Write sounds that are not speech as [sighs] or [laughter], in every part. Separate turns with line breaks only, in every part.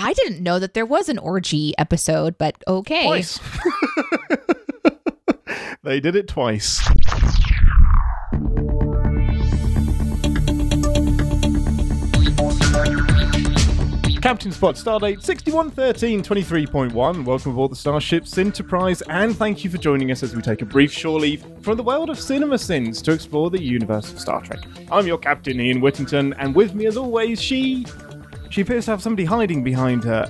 I didn't know that there was an orgy episode, but okay. [laughs]
They did it twice. Captain's Pod, Stardate 6113 23.1. Welcome aboard the Starship Enterprise, and thank you for joining us as we take a brief shore leave from the world of CinemaSins to explore the universe of Star Trek. I'm your captain, Ian Whittington, and with me, as always, she. She appears to have somebody hiding behind her.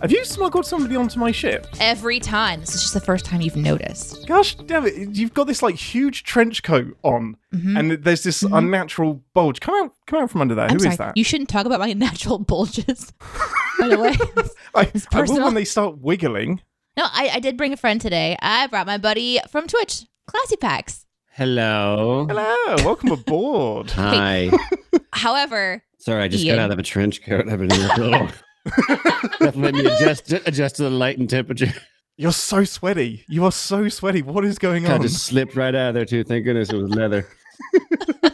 Have you smuggled somebody onto my ship?
Every time. This is just the first time you've noticed.
Gosh damn it, you've got this like huge trench coat on,
Mhm.
and there's this unnatural bulge. Come out, come out from under there.
I'm
Who is
sorry.
that?
You shouldn't talk about my [laughs] natural bulges. [laughs] By the way. [laughs]
I,
it's
I will when they start wiggling.
No, I, I did bring a friend today. I brought my buddy from Twitch, Classy Pax.
Hello.
Hello, welcome aboard.
Hi.
However,
Sorry, I just
Ian.
got out of a trench coat. I've been in here for a little. Have to let me adjust adjust to the light and temperature.
You're so sweaty. You are so sweaty. What is going
I
on?
I just slipped right out of there too. Thank goodness it was leather. [laughs]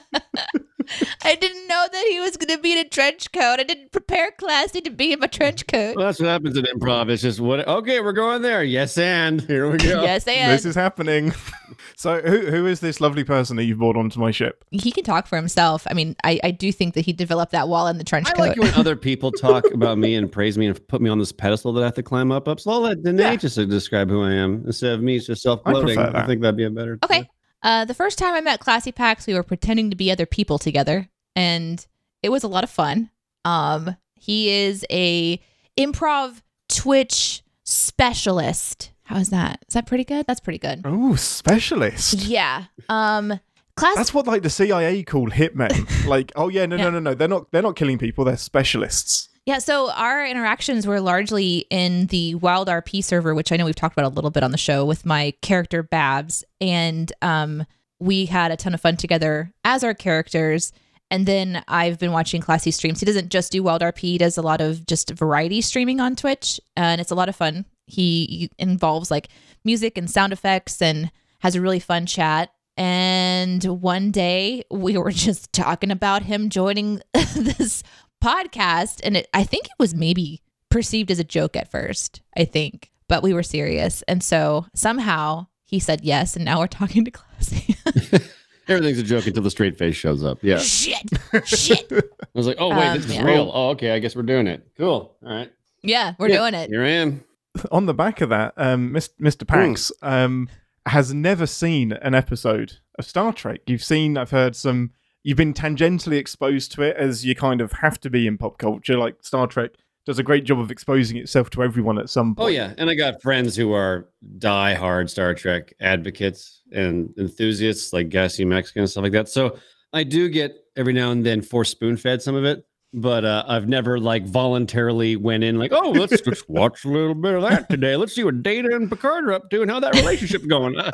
I didn't know that he was going to be in a trench coat. I didn't prepare Classy to be in my trench coat.
Well, that's what happens in improv. It's just what. Okay, we're going there. Yes, and here we go.
Yes, and
This is happening. [laughs] so, who who is this lovely person that you've brought onto my ship?
he can talk for himself. I mean, I, I do think that he developed that wall in the trench
I
coat.
I like when other people talk [laughs] about me and praise me and put me on this pedestal that I have to climb up up. So I'll let Deneé
Yeah.
just describe who I am instead of me just self gloating.
prefer
I, think that'd be a better.
Okay. Uh, the first time I met Classy Pax, we were pretending to be other people together, and it was a lot of fun. Um, he is a improv Twitch specialist. How is that? Is that pretty good? That's pretty good.
Oh, specialist.
Yeah. Um, Class.
That's what like the CIA call hitmen. [laughs] like, oh yeah, no,
Yeah.
no, no, no. They're not. They're not killing people. They're specialists.
Yeah, so our interactions were largely in the Wild RP server, which I know we've talked about a little bit on the show with my character Babs, and um, we had a ton of fun together as our characters. And then I've been watching Classy streams. He doesn't just do Wild RP; he does a lot of just variety streaming on Twitch, uh, and it's a lot of fun. He involves like music and sound effects, and has a really fun chat. And one day we were [laughs] just talking about him joining [laughs] this podcast and it, i think it was maybe perceived as a joke at first i think but we were serious and so somehow he said yes and now we're talking to classy [laughs]
Everything's a joke until the straight face shows up. Yeah.
shit shit [laughs]
I was like, oh wait,
Um,
this is
yeah.
real. Oh, okay. I guess we're doing it. Cool. All right.
yeah we're
Yeah,
doing it
Here I am.
On the back of that, um, Mr. Pax um, has never seen an episode of Star Trek. You've seen, I've heard some. You've been tangentially exposed to it as you kind of have to be in pop culture. Like Star Trek does a great job of exposing itself to everyone at some point.
Oh yeah, and I got friends who are die-hard Star Trek advocates and enthusiasts, like gassy Mexican and stuff like that. So I do get every now and then force spoon-fed some of it, but uh, I've never like voluntarily went in like, oh, let's just [laughs] watch a little bit of that today. Let's see what Data and Picard are up to and how that relationship's going. [laughs]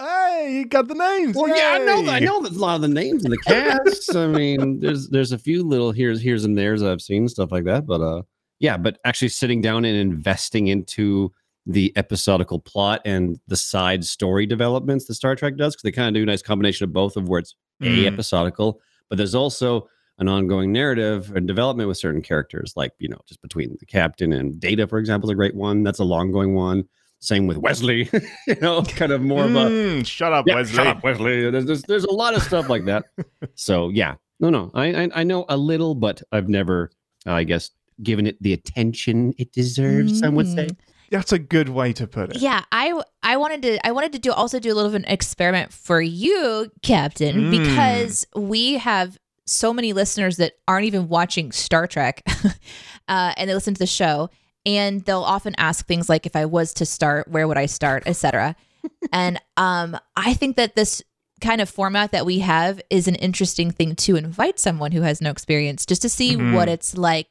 Hey, you got the names.
Well, yeah, I know. I know a lot of the names and the casts. I mean, there's there's a few little here's here's and there's I've seen stuff like that, but uh, yeah, but actually sitting down and investing into the episodical plot and the side story developments that Star Trek does, because they kind of do a nice combination of both of where it's a
Mm.
episodical, but there's also an ongoing narrative and development with certain characters, like you know, just between the captain and Data, for example, is a great one. That's a long going one. Same with Wesley, [laughs] you know, kind of more of a
Mm, shut up,
yeah,
Wesley.
Shut up, Wesley. There's, there's, there's a lot of stuff like that. [laughs] so yeah, no, no, I, I I know a little, but I've never, I guess, given it the attention it deserves. Some would say.
Mm.
That's a good way to put it.
yeah i i wanted to i wanted to do also do a little of an experiment for you captain
Mm.
because we have so many listeners that aren't even watching star trek [laughs] uh, and they listen to the show and they'll often ask things like if i was to start where would i start etc [laughs] and um i think that this kind of format that we have is an interesting thing to invite someone who has no experience just to see
Mhm.
what it's like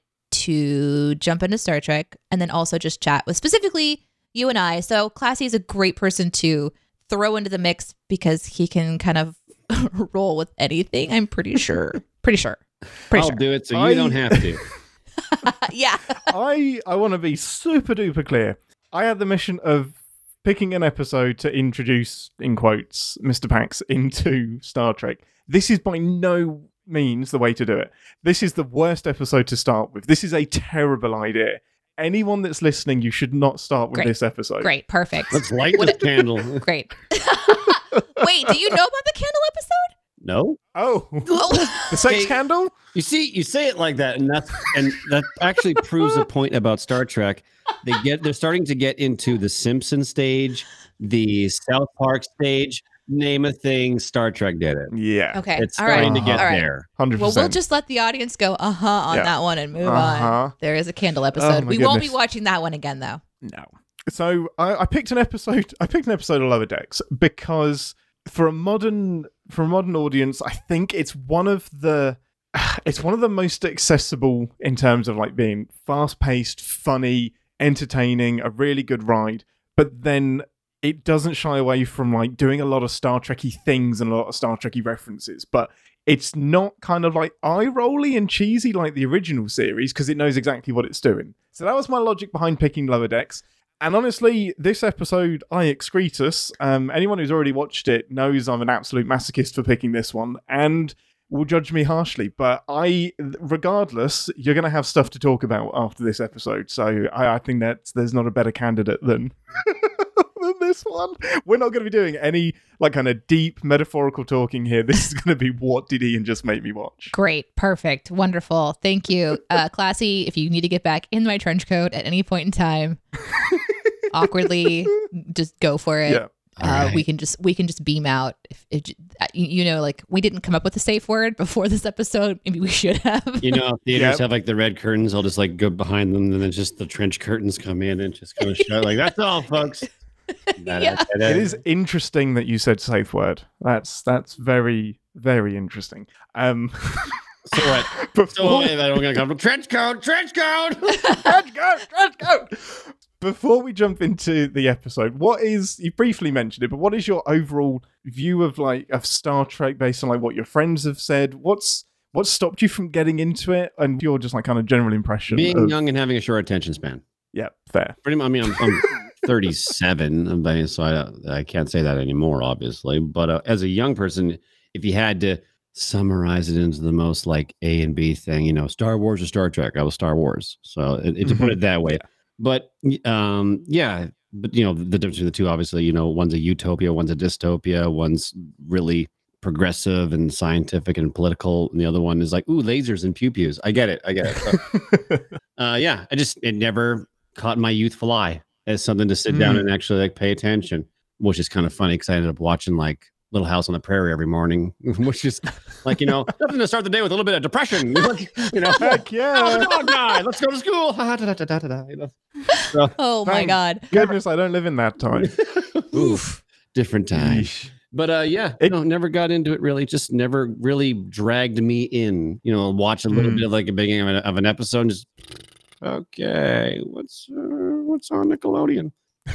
to jump into Star Trek and then also just chat with specifically you and I. So Classy is a great person to throw into the mix because he can kind of [laughs] roll with anything. I'm pretty sure. [laughs] Pretty sure. Pretty sure.
I'll
sure.
do it, so
I-
you don't have to. [laughs]
yeah.
I I want to be super duper clear. I had the mission of picking an episode to introduce, in quotes, Mr. Pax into Star Trek. This is by no means the way to do it. This is the worst episode to start with. This is a terrible idea. anyone that's listening, you should not start with
Great.
this episode.
Great, perfect.
Let's light
What
this candle. [laughs]
Great. [laughs] Wait, do you know about the candle episode?
No,
Oh,
Oh,
the sex
Hey.
candle?
you see, you say it like that, and that's and that actually proves a point about Star Trek. They get they're starting to get into the Simpson stage, the South Park stage. Name a thing, Star Trek did it.
Yeah.
okay.
It's
all right.
starting to get
All right.
there.
100%.
Well, we'll just let the audience go, uh huh, on
Yeah.
that one and move
Uh-huh.
on. There is a candle episode.
my
we won't be
goodness.
watching that one again, though.
No. So I, I picked an episode. [laughs] I picked an episode of Lower Decks because for a modern for a modern audience, I think it's one of the [sighs] it's one of the most accessible in terms of like being fast paced, funny, entertaining, a really good ride. But then it doesn't shy away from like doing a lot of Star Trekky things and a lot of Star Trekky references, but it's not kind of like eye rolly and cheesy like the original series because it knows exactly what it's doing. So that was my logic behind picking Lower Decks. And honestly, this episode, I excretus. Um, anyone who's already watched it knows I'm an absolute masochist for picking this one and will judge me harshly. But I, regardless, you're going to have stuff to talk about after this episode. So I, I think that there's not a better candidate than. [laughs] than this one. We're not going to be doing any like kind of deep metaphorical talking here. This is going to be what did Ian just make me watch?
Great, perfect, wonderful. Thank you. Uh, [laughs] classy, if you need to get back in my trench coat at any point in time, awkwardly, [laughs] just go for it.
Yeah.
Uh, We can just we can just beam out. If, if uh, you you know, like we didn't come up with a safe word before this episode. Maybe we should have.
You know, theaters
Yep.
have like the red curtains. I'll just like go behind them, and then just the trench curtains come in and just kind of shut. Like that's all, folks. [laughs]
Yeah.
It is interesting that you said safe word. That's that's very very interesting. Um,
So what? [laughs]
before,
So wait, I don't gonna come from trench coat, trench coat. [laughs]
Trench coat, trench coat. Before we jump into the episode, what is you briefly mentioned it, but what is your overall view of like of Star Trek based on like what your friends have said? What's what stopped you from getting into it, and your just like kind of general impression?
Being
of,
young and having a short attention span.
yeah, fair.
Pretty much. I mean, I'm, I'm 37, so I, I can't say that anymore, obviously. But uh, as a young person, if you had to summarize it into the most like A and B thing, you know, Star Wars or Star Trek, I was Star Wars. So it, it- to put
Mhm.
it that way. But um, yeah, but you know, the difference between the two, obviously, you know, one's a utopia, one's a dystopia, one's really progressive and scientific and political, and the other one is like, ooh, lasers and pew pews. I get it. I get it. So, [laughs] uh, yeah, I just it never caught my youthful eye as something to sit down
Mm.
and actually like pay attention, which is kind of funny because I ended up watching like Little House on the Prairie every morning, [laughs] which is like you know nothing to start the day with a little bit of depression, Like, [laughs] you know. [laughs]
Heck
Oh,
yeah!
the dog died. Let's go to school. You know.
Oh my
Thank
god.
Goodness, I don't live in that time.
Oof, different time.
Yeesh.
But uh, yeah,
It-
no, never got into it really. Just never really dragged me in. You know, watch a little
Mm.
bit of like a beginning of an, of an episode. And just okay, what's uh, what's on Nickelodeon? [laughs]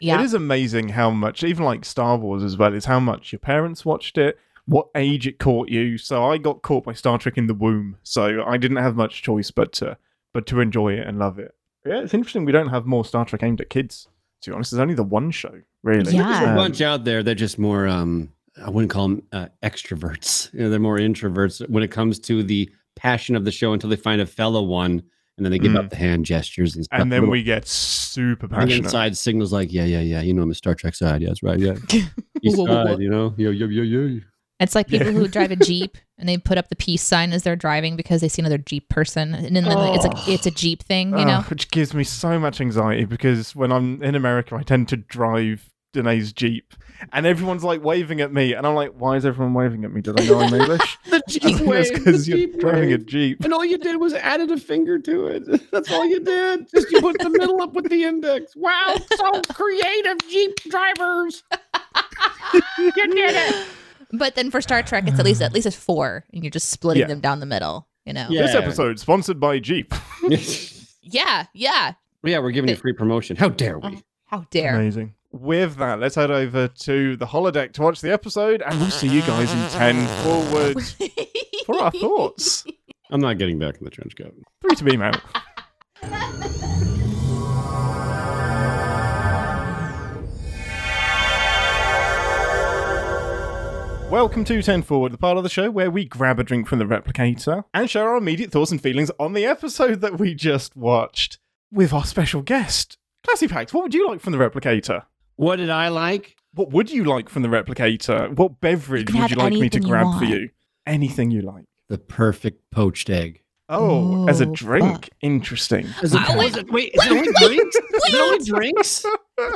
Yeah.
It is amazing how much, even like Star Wars as well, is how much your parents watched it, what age it caught you. So I got caught by Star Trek in the womb, so I didn't have much choice but to but to enjoy it and love it. Yeah, it's interesting we don't have more Star Trek aimed at kids. To be honest, there's only the one show, really.
Yeah.
There's a
Um,
bunch out there. They're just more. um I wouldn't call them uh, extroverts. You know, they're more introverts when it comes to the passion of the show until they find a fellow one, and then they give
Mm.
up the hand gestures and stuff.
and then
Little-
we get super
and
passionate.
inside signals like, yeah, yeah, yeah. You know, I'm a Star Trek side. Yeah, that's right. Yeah, [laughs] East side. You know, yo, yo, yo, yo.
It's like people
Yeah.
who drive a [laughs] Jeep and they put up the peace sign as they're driving because they see another Jeep person. And then it's like
Oh.
it's a Jeep thing, you
Ugh,
know?
which gives me so much anxiety because when I'm in America, I tend to drive Deneé's Jeep, and everyone's like waving at me, and I'm like, "Why is everyone waving at me? Did I know I'm [laughs] English?"
The
I
Jeep
think that's
wave.
because
the
you're
Jeep
driving a. Jeep.
And all you did was added a finger to it. [laughs] That's all you did. Just you put the middle up with the index. Wow, so creative, Jeep drivers. you did it.
But then for Star Trek, it's at least at least it's four, and you're just splitting
Yeah.
them down the middle, you know?
Yeah.
This episode sponsored by Jeep. [laughs]
Yeah, yeah.
yeah, we're giving you free promotion. How dare we?
Oh, how dare.
Amazing. With that, let's head over to the holodeck to watch the episode, and we'll see you guys in ten forward [laughs] for our thoughts.
I'm not getting back in the trench coat.
Three to beam out. Welcome to 10 Forward, the part of the show where we grab a drink from the replicator and share our immediate thoughts and feelings on the episode that we just watched. with our special guest, Classy Pax. What would you like from the replicator?
What did I like?
What would you like from the replicator? What beverage
can
would you like me to
anything you
grab for you? Anything you like.
The perfect poached egg.
Oh, as a
Oh,
drink.
fuck.
Interesting.
Is it,
Wow.
is it- wait, is it only drinks? Is it only drinks?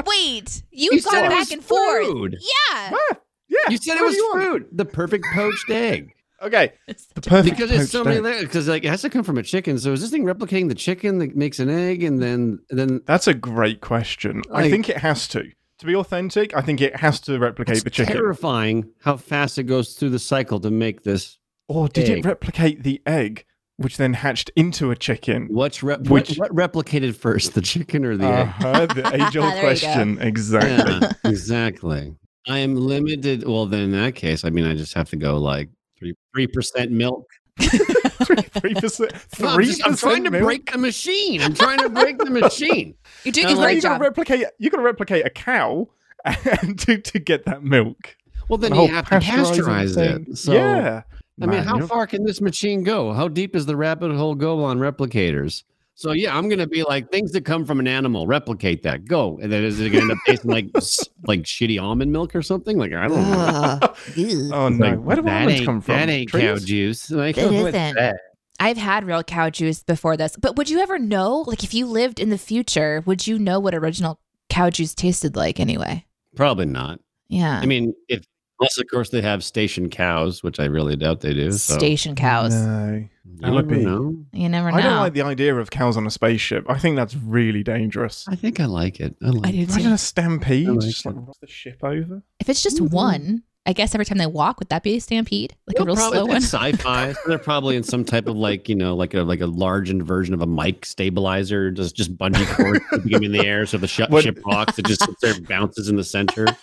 Wait, you,
You
got
said
back
was
and forth.
food.
Yeah.
Ah, yeah.
You said it was
do you want?
fruit. The perfect poached egg.
Okay. The perfect
Because it's so many Because like it has to come from a chicken. So is this thing replicating the chicken that makes an egg, and then then
That's a great question. I think it has to. To be authentic, I think it has to replicate
it's
the chicken.
terrifying how fast it goes through the cycle to make this.
Or did it replicate the egg, which then hatched into a chicken?
What's re-
Which-
what, what replicated first, the chicken or the egg?
Uh-huh, the [laughs]
age-old
question. Exactly.
Yeah, exactly. I am limited. Well, then in that case, I mean, I just have to go like three three percent milk. [laughs]
Three percent.
No, I'm,
Three
just- I'm trying to break the machine. I'm trying to break the machine.
You're doing
I'm
Now you got to replicate. You got to replicate a cow [laughs] and to, to get that milk.
Well, then
The
you have to pasteurize
thing.
it. So,
yeah.
I mean, how
you're-
far can this machine go? How deep is the rabbit hole go on replicators? So yeah, I'm gonna be like things that come from an animal, replicate that, go, and then is it gonna end up tasting like [laughs] like shitty almond milk or something? Like I don't know.
Ugh. Ew. [laughs]
Oh no!
Like,
Where do
that
almonds come from?
That ain't
Trees?
cow juice. Like,
It
what's
isn't.
that?
I've had real cow juice before this, but would you ever know? Like, if you lived in the future, would you know what original cow juice tasted like anyway?
Probably not.
Yeah.
I mean, if unless of course they have station cows, which I really doubt they do. So
Station cows.
No.
you
would
never
be-
know.
You never know.
I don't like the idea of cows on a spaceship. I think that's really dangerous.
I think I like it. I like
I do
it.
Imagine
too.
a stampede,
I like
just like
it.
the ship over.
If it's just
Mhm.
one, I guess every time they walk, would that be a stampede? Like a real
probably-
slow one?
sci-fi. so [laughs] they're probably in some type of like you know like a like a large version of a mic stabilizer, just just bungee cord keeping [laughs] him in the air so the sh-
What-
ship rocks. It just sits there bounces in the center. [laughs]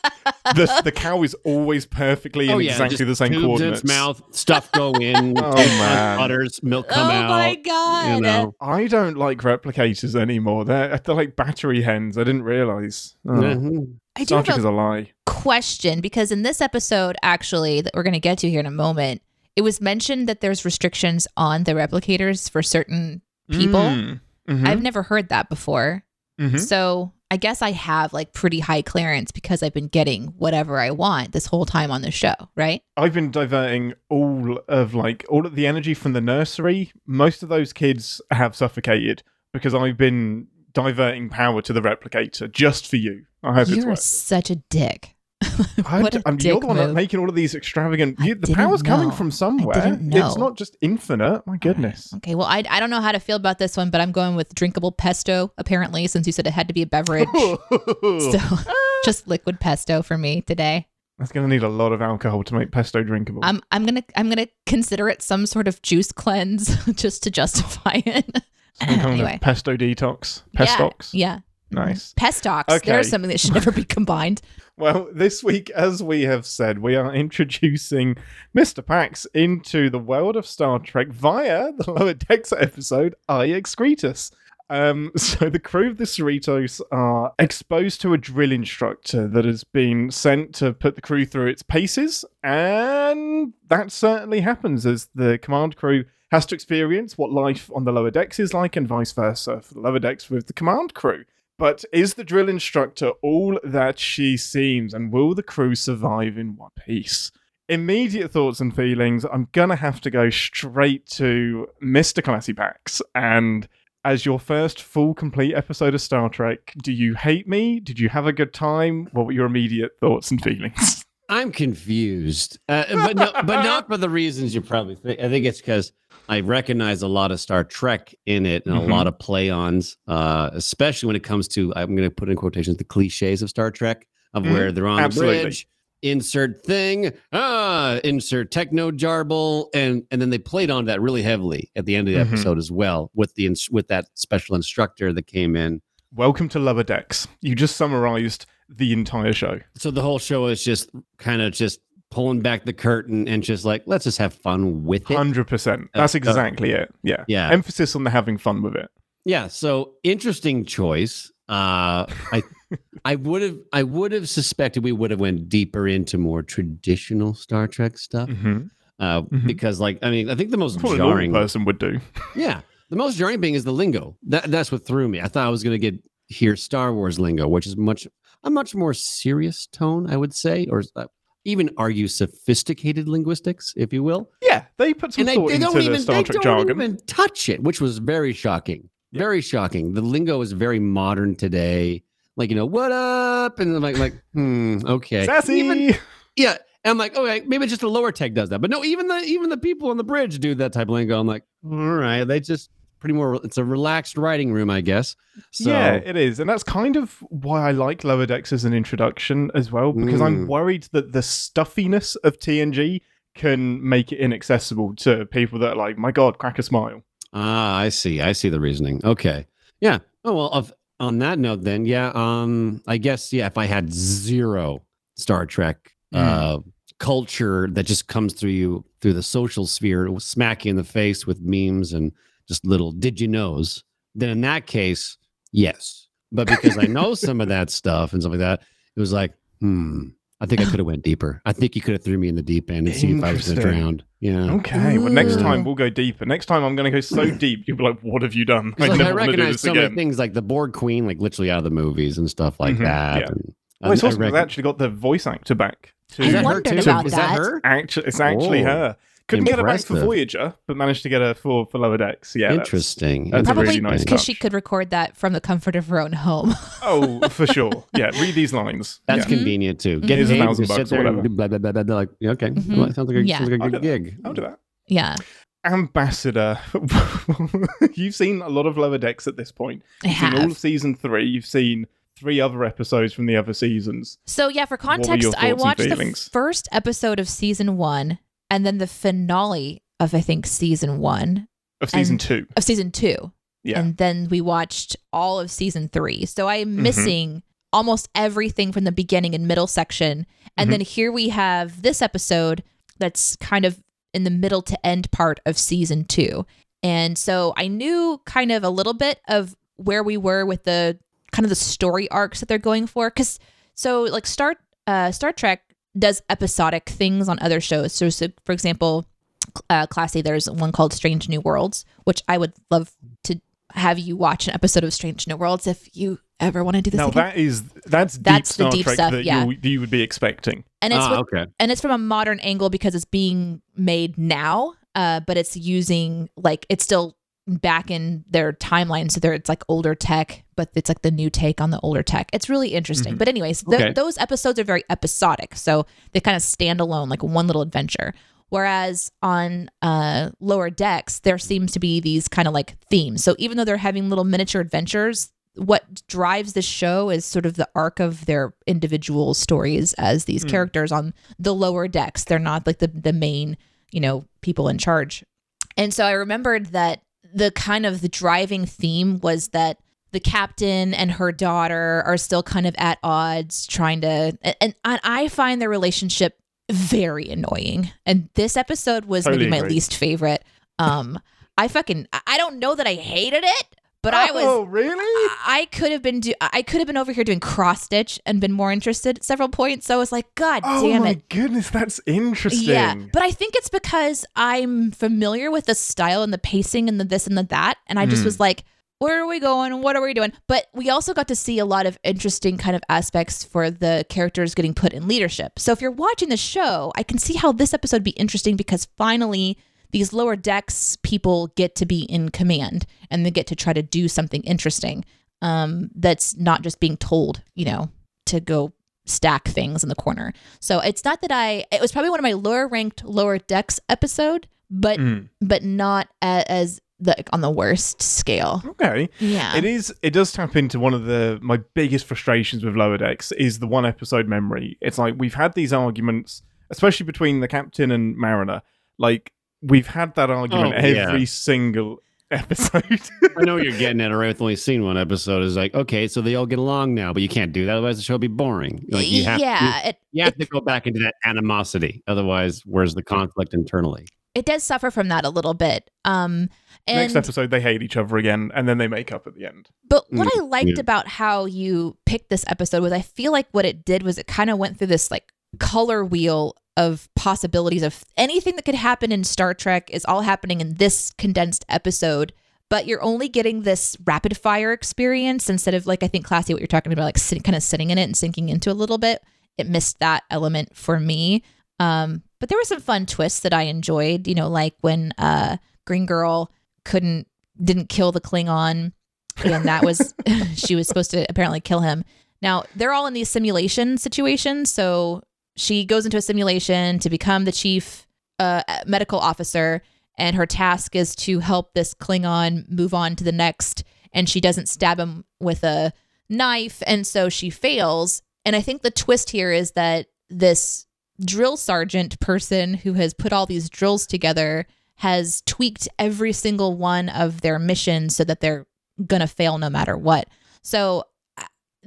The, the cow is always perfectly in exactly
Oh,
the same coordinates.
in its mouth, stuff go in,
Oh, man.
butters, milk come
oh
out.
Oh my god!
You know,
I don't like replicators anymore. They're, they're like battery hens. I didn't realize. Oh,
Mhm.
I do
Star
have a
is a lie.
question because in this episode, actually, that we're going to get to here in a moment, it was mentioned that there's restrictions on the replicators for certain people.
Mm. Mhm.
I've never heard that before.
Mhm.
So I guess I have like pretty high clearance because I've been getting whatever I want this whole time on the show, right?
I've been diverting all of like all of the energy from the nursery. Most of those kids have suffocated because I've been diverting power to the replicator just for you. I hope
You're such a dick. [laughs]
I
what
d-
a
I'm- you're the one
move.
making all of these extravagant.
I
You, the power's coming from somewhere. It's not just infinite. My goodness.
Okay, well, I, I don't know how to feel about this one, but I'm going with drinkable pesto, apparently, since you said it had to be a beverage. [laughs] so [laughs] just liquid pesto for me today.
That's going to need a lot of alcohol to make pesto drinkable.
I'm I'm gonna I'm gonna consider it some sort of juice cleanse just to justify it.
Some kind of
anyway,
pesto detox. Pestox.
Yeah, yeah.
Nice.
Pestox.
Okay.
There's something that should never be combined. [laughs]
Well, this week, as we have said, we are introducing Mr. Pax into the world of Star Trek via the [laughs] Lower Decks episode I Excretus. Um, [laughs] so the crew of the Cerritos are exposed to a drill instructor that has been sent to put the crew through its paces, and that certainly happens as the command crew has to experience what life on the lower decks is like, and vice versa for the lower decks with the command crew. But is the drill instructor all that she seems, and will the crew survive in one piece? Immediate thoughts and feelings. I'm gonna have to go straight to Mr. Classy Pax. And as your first full, complete episode of Star Trek, do you hate me? Did you have a good time? What were your immediate thoughts and feelings? [laughs]
I'm confused, uh, but no, but not for the reasons you probably think. I think it's because I recognize a lot of Star Trek in it and
Mhm.
a lot of play-ons, uh, especially when it comes to I'm going to put in quotations the cliches of Star Trek of
Mhm.
where they're on
Absolutely.
the bridge, insert thing, ah, insert techno jarble, and and then they played on that really heavily at the end of the
Mhm.
episode as well with the with that special instructor that came in.
Welcome to Lower Decks. You just summarized the entire show.
So the whole show is just kind of just pulling back the curtain and just like let's just have fun with it.
Hundred percent.
Uh,
That's
uh,
exactly it. Yeah.
yeah.
Emphasis on the having fun with it.
Yeah, so interesting choice. Uh I I would have I would have suspected we would have went deeper into more traditional Star Trek stuff.
Mm-hmm.
Uh
Mhm.
because like I mean I think the most
That's what a normal
jarring
person would do.
Yeah. The most jarring thing is the lingo. That that's what threw me. I thought I was going to get hear Star Wars lingo, which is much a much more serious tone, I would say, or uh, even argue sophisticated linguistics, if you will.
Yeah, they put some
and
thought
they
into
don't
the
even
Star
they
Trek
don't
jargon.
even touch it, which was very shocking.
Yeah.
Very shocking. The lingo is very modern today. Like you know, what up? And I'm like, like, hmm, okay.
Sassy.
Even- yeah. And I'm like, okay, maybe just the lower tech does that. But no, even the even the people on the bridge do that type of lingo. I'm like, all right, they just pretty more it's a relaxed writing room, I guess. So
yeah, it is. And that's kind of why I like Lower Decks as an introduction as well, because I'm
Mm.
worried that the stuffiness of TNG can make it inaccessible to people that are like, my God, crack a smile.
Ah, I see. I see the reasoning. Okay. Yeah. Oh well. Of, on that note, then, yeah. Um, I guess yeah. If I had zero Star Trek uh culture that just comes through you through the social sphere, smack you in the face with memes and just little did you knows, then in that case, yes. But because I know some of that stuff and stuff like that, it was like, hmm. I think I could have went deeper. I think you could have threw me in the deep end and see if I was going to drown. Yeah.
Okay, well, next
Ooh.
time we'll go deeper. Next time I'm going to go so [laughs] deep, you'll be like, what have you done? I
like I
never want to do
recognize
this
so many things like the Borg Queen, like literally out of the movies and stuff like
Mhm,
that.
yeah.
And
Well, it's
I
awesome 'cause they actually got the voice actor back. To,
I
Is that her
wondered
too?
about
Is
that.
that her?
Actually, it's actually
Oh,
her. Couldn't get her back for. Voyager, but managed to get her for, for Lower Decks. Yeah,
Interesting.
that's a
Probably
really nice
because she could record that from the comfort of her own home. [laughs]
Oh, for sure. Yeah, read these lines.
That's
yeah.
Convenient too.
Mhm.
Get
Here's a thousand bucks or whatever.
do blah, blah, blah, blah, blah, like, yeah, okay.
Mhm.
Well, sounds like a,
Yeah.
sounds like
I'll
a
do
good gig.
I'll do that.
yeah,
Ambassador. [laughs] You've seen a lot of Lower Decks at this point.
I
You've seen all of season three. You've seen three other episodes from the other seasons.
So yeah, for context, I watched the first episode of season one, and then the finale of I think season one
Of season
And-
two.
of season two.
Yeah.
And then we watched all of season three. So I am
Mhm.
missing almost everything from the beginning and middle section. And
Mhm.
then here we have this episode that's kind of in the middle to end part of season two. And so I knew kind of a little bit of where we were with the kind of the story arcs that they're going for. Cause so like Star uh Star Trek does episodic things on other shows. So, so for example, uh, classy. There's one called Strange New Worlds, which I would love to have you watch an episode of Strange New Worlds if you ever want to do this
Now
again.
that is that's deep
That's the deep
Trek
stuff,
that
yeah.
you you would be expecting.
and it's
Ah,
with,
okay.
and it's from a modern angle because it's being made now, uh, but it's using like it's still back in their timeline, so there it's like older tech, but it's like the new take on the older tech. It's really interesting.
Mhm.
But anyways, th-
Okay.
those episodes are very episodic, so they kind of stand alone, like one little adventure. Whereas on uh, lower decks, there seems to be these kind of like themes. So even though they're having little miniature adventures, what drives the show is sort of the arc of their individual stories as these
Hmm.
characters on the lower decks. They're not like the the main, you know, people in charge. And so I remembered that the kind of the driving theme was that the captain and her daughter are still kind of at odds trying to and, and I find their relationship very annoying. And this episode was
Totally
maybe my
agree.
least favorite. Um I fucking I- I don't know that I hated it, but I was
Oh, really?
I could have been do I could have been over here doing cross stitch and been more interested at several points. So I was like, God
Oh
damn it!
Oh my goodness, that's interesting.
Yeah, but I think it's because I'm familiar with the style and the pacing and the this and the that, and I just
Mm.
was like, "Where are we going? What are we doing?" But we also got to see a lot of interesting kind of aspects for the characters getting put in leadership. So if you're watching the show, I can see how this episode would be interesting because finally these lower decks people get to be in command and they get to try to do something interesting. Um, that's not just being told, you know, to go stack things in the corner. So it's not that I it was probably one of my lower ranked lower decks episode, but
Mm.
but not as, as the on the worst scale.
Okay.
Yeah.
It is. It does tap into one of the my biggest frustrations with Lower Decks is the one episode memory. It's like we've had these arguments, especially between the captain and Mariner. Like we've had that argument
Oh, yeah.
every single episode.
I know what [laughs] you're getting at, already. I've only seen one episode. Is like, okay, so they all get along now, but you can't do that. Otherwise, the show will be boring. Like, you have,
yeah,
you,
it
you have
it,
to go back into that animosity. Otherwise, where's the conflict internally?
it does suffer from that a little bit. Um and
Next episode, they hate each other again, and then they make up at the end.
But what
Mm,
I liked
yeah.
about how you picked this episode was I feel like what it did was it kind of went through this like color wheel of possibilities of anything that could happen in Star Trek is all happening in this condensed episode. but you're only getting this rapid fire experience instead of like I think classy what you're talking about like sit, kind of sitting in it and sinking into a little bit. It missed that element for me. Um, but there were some fun twists that I enjoyed. You know, like when uh, Green Girl couldn't didn't kill the Klingon, and that was [laughs] she was supposed to apparently kill him. Now they're all in these simulation situations, so she goes into a simulation to become the chief uh, medical officer and her task is to help this Klingon move on to the next. And she doesn't stab him with a knife, and so she fails. And I think the twist here is that this drill sergeant person who has put all these drills together has tweaked every single one of their missions so that they're gonna fail no matter what. So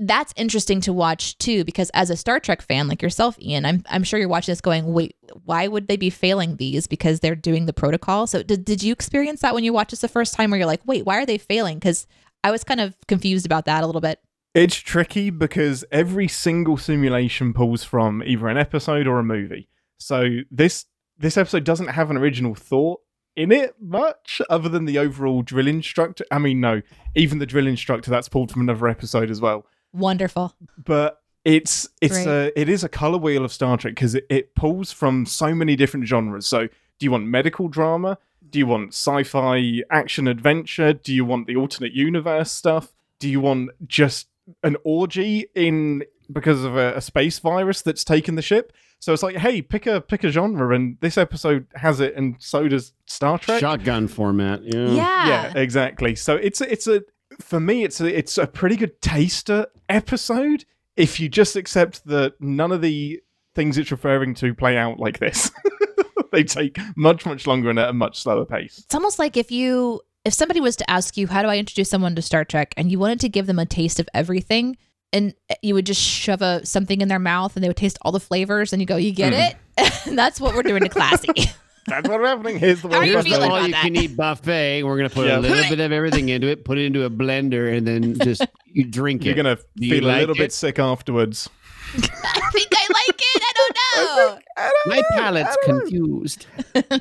that's interesting to watch too because as a Star Trek fan like yourself Ian I'm I'm sure you're watching this going wait why would they be failing these because they're doing the protocol so did, did you experience that when you watched this the first time where you're like wait why are they failing cuz I was kind of confused about that a little bit
It's tricky because every single simulation pulls from either an episode or a movie. So this this episode doesn't have an original thought in it much other than the overall drill instructor. I mean, no, even the drill instructor that's pulled from another episode as well.
Wonderful
But it's it's
Great.
a it is a color wheel of Star Trek because it, it pulls from so many different genres. So do you want medical drama? Do you want sci-fi action adventure? Do you want the alternate universe stuff? Do you want just an orgy in because of a, a space virus that's taken the ship? So it's like, hey, pick a pick a genre, and this episode has it, and so does Star Trek.
Shotgun format. Yeah.
yeah,
Yeah, exactly. So it's a, it's a for me it's a it's a pretty good taster episode if you just accept that none of the things it's referring to play out like this. [laughs] they take much much longer and at a much slower pace.
it's almost like if you if somebody was to ask you how do I introduce someone to Star Trek and you wanted to give them a taste of everything and you would just shove a something in their mouth and they would taste all the flavors and you go you get
Mm.
it [laughs] and that's what we're doing to classy [laughs]
That's what's happening. Here's the
How are
one.
you
Here's the
feeling about
all you
that?
can eat buffet. We're gonna put
Yeah.
a little bit of everything into it, put it into a blender, and then just you drink it.
You're
it.
gonna
Do you
feel a
like
little bit
it?
sick afterwards. [laughs]
I think I like it I don't know
My palate's confused.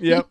yep,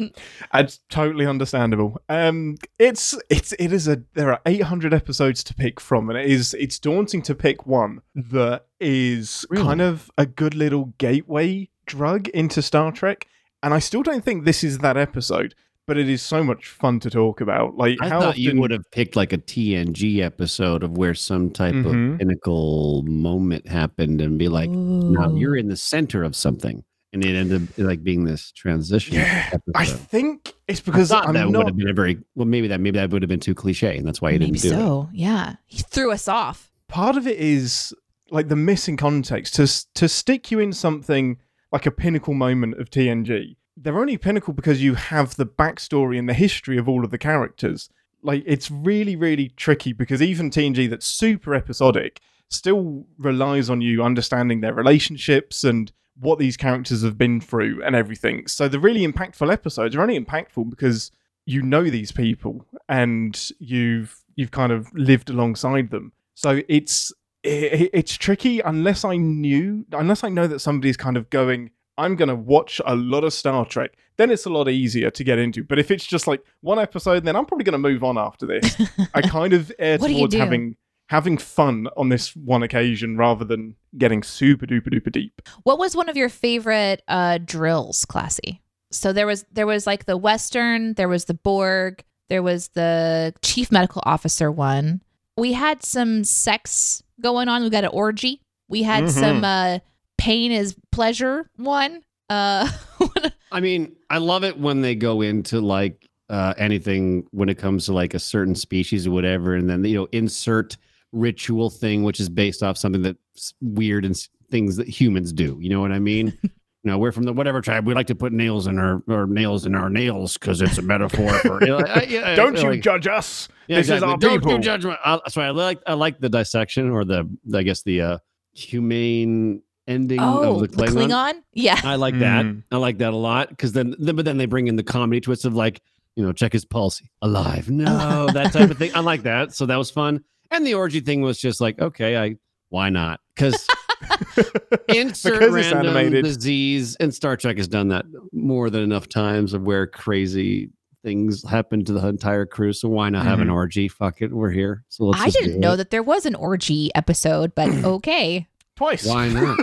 it's totally understandable. Um, it's it's it is a there are 800 episodes to pick from, and it is it's daunting to pick one that is
Really?
kind of a good little gateway drug into Star Trek. And I still don't think this is that episode, but it is so much fun to talk about. Like
I
how
thought
often
you would have picked like a TNG episode of where some type
Mhm.
of pinnacle moment happened and be like, now you're in the center of something. And it ended up like being this transition.
Yeah,
episode.
I think it's because
thought
I'm
that would have been a very well. Maybe that maybe that would have been too cliche, and that's why you
maybe
didn't do it.
so yeah he threw us off
part of it is like the missing context to to stick you in something like a pinnacle moment of TNG. They're only pinnacle because you have the backstory and the history of all of the characters. Like it's really really tricky because even TNG that's super episodic still relies on you understanding their relationships and what these characters have been through and everything. So the really impactful episodes are only impactful because you know these people and you've you've kind of lived alongside them. So it's it, it's tricky unless I knew unless I know that somebody's kind of going I'm going to watch a lot of Star Trek. Then it's a lot easier to get into. But if it's just like one episode, then I'm probably going to move on after this. [laughs] I kind of err
What do
towards
do?
having having fun on this one occasion rather than getting super duper duper deep.
What was one of your favorite uh, drills, Classy? So there was there was like the Western, there was the Borg, there was the Chief Medical Officer one. We had some sex going on. We got an orgy. We had
Mhm.
some uh, pain is pleasure one. Uh, [laughs]
I mean, I love it when they go into like uh, anything when it comes to like a certain species or whatever, and then you know insert ritual thing which is based off something that's weird and things that humans do. You know what I mean? [laughs] you know, we're from the whatever tribe. We like to put nails in our or nails in our nails because it's a metaphor for. [laughs] You know, I- yeah,
Don't you
like-
judge us.
yeah,
this
exactly.
is our
Don't
people.
do judgment. I, that's why I like I like the dissection or the I guess the uh, humane ending
oh,
of the
the
Klingon.
Klingon. Yeah.
I like that.
Mm.
I like that a lot because then, then, but then they bring in the comedy twist of like, you know, check his pulse, alive, no, that type of thing. I like [laughs] that. So that was fun. And the orgy thing was just like, okay, I why not? Because [laughs] insert
Because
random
animated.
disease, and Star Trek has done that more than enough times of where crazy things happen to the entire crew. So why not have an
Mhm.
orgy? Fuck it, we're here. So let's
I didn't know
it.
that there was an orgy episode, but [clears throat] okay.
Twice.
Why not?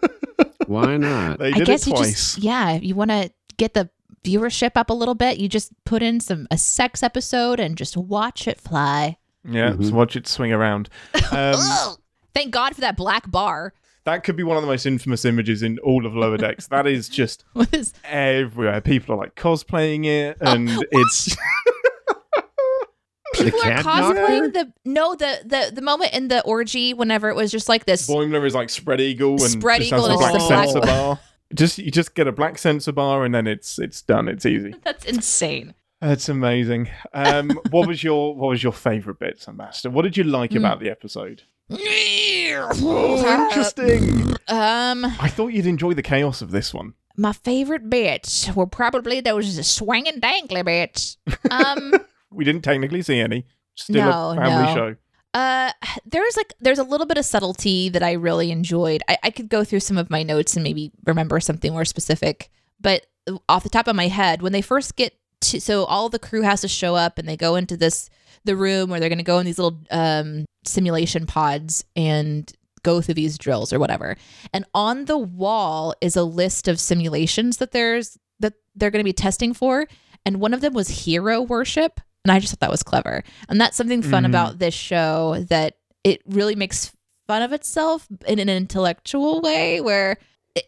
[laughs] Why not?
They
I guess
it
you
twice.
just yeah, you want to get the viewership up a little bit, you just put in some a sex episode and just watch it fly.
yeah, just
Mhm.
watch it swing around. [laughs] Um,
Ugh. Thank God for that black bar.
that could be one of the most infamous images in all of Lower Decks. That is just [laughs]
With his-
everywhere. People are like cosplaying it, and it's [laughs]
People are
cat
cosplaying the no the the the moment in the orgy whenever it was just like this.
Boimler is like spread eagle and
Spread
just
eagle
has a
and
black
it's the black-
censor bar. Just you just get a black censor bar, and then it's it's done. It's easy. [laughs]
That's insane.
That's amazing. Um, what was your what was your favorite bits, Ambassador? What did you like
Hmm.
about the episode? Oh, interesting.
Um,
I thought you'd enjoy the chaos of this one.
my favorite bits were probably those swinging dangly bits. Um. [laughs]
We didn't technically see any. Still
No,
a family
no.
show.
Uh, there's like there's a little bit of subtlety that I really enjoyed. I, I could go through some of my notes and maybe remember something more specific, but off the top of my head, when they first get to, so all the crew has to show up and they go into this the room where they're going to go in these little um simulation pods and go through these drills or whatever. And on the wall is a list of simulations that there's that they're going to be testing for, and one of them was hero worship, and I just thought that was clever. And that's something fun
Mhm.
about this show that it really makes fun of itself in an intellectual way where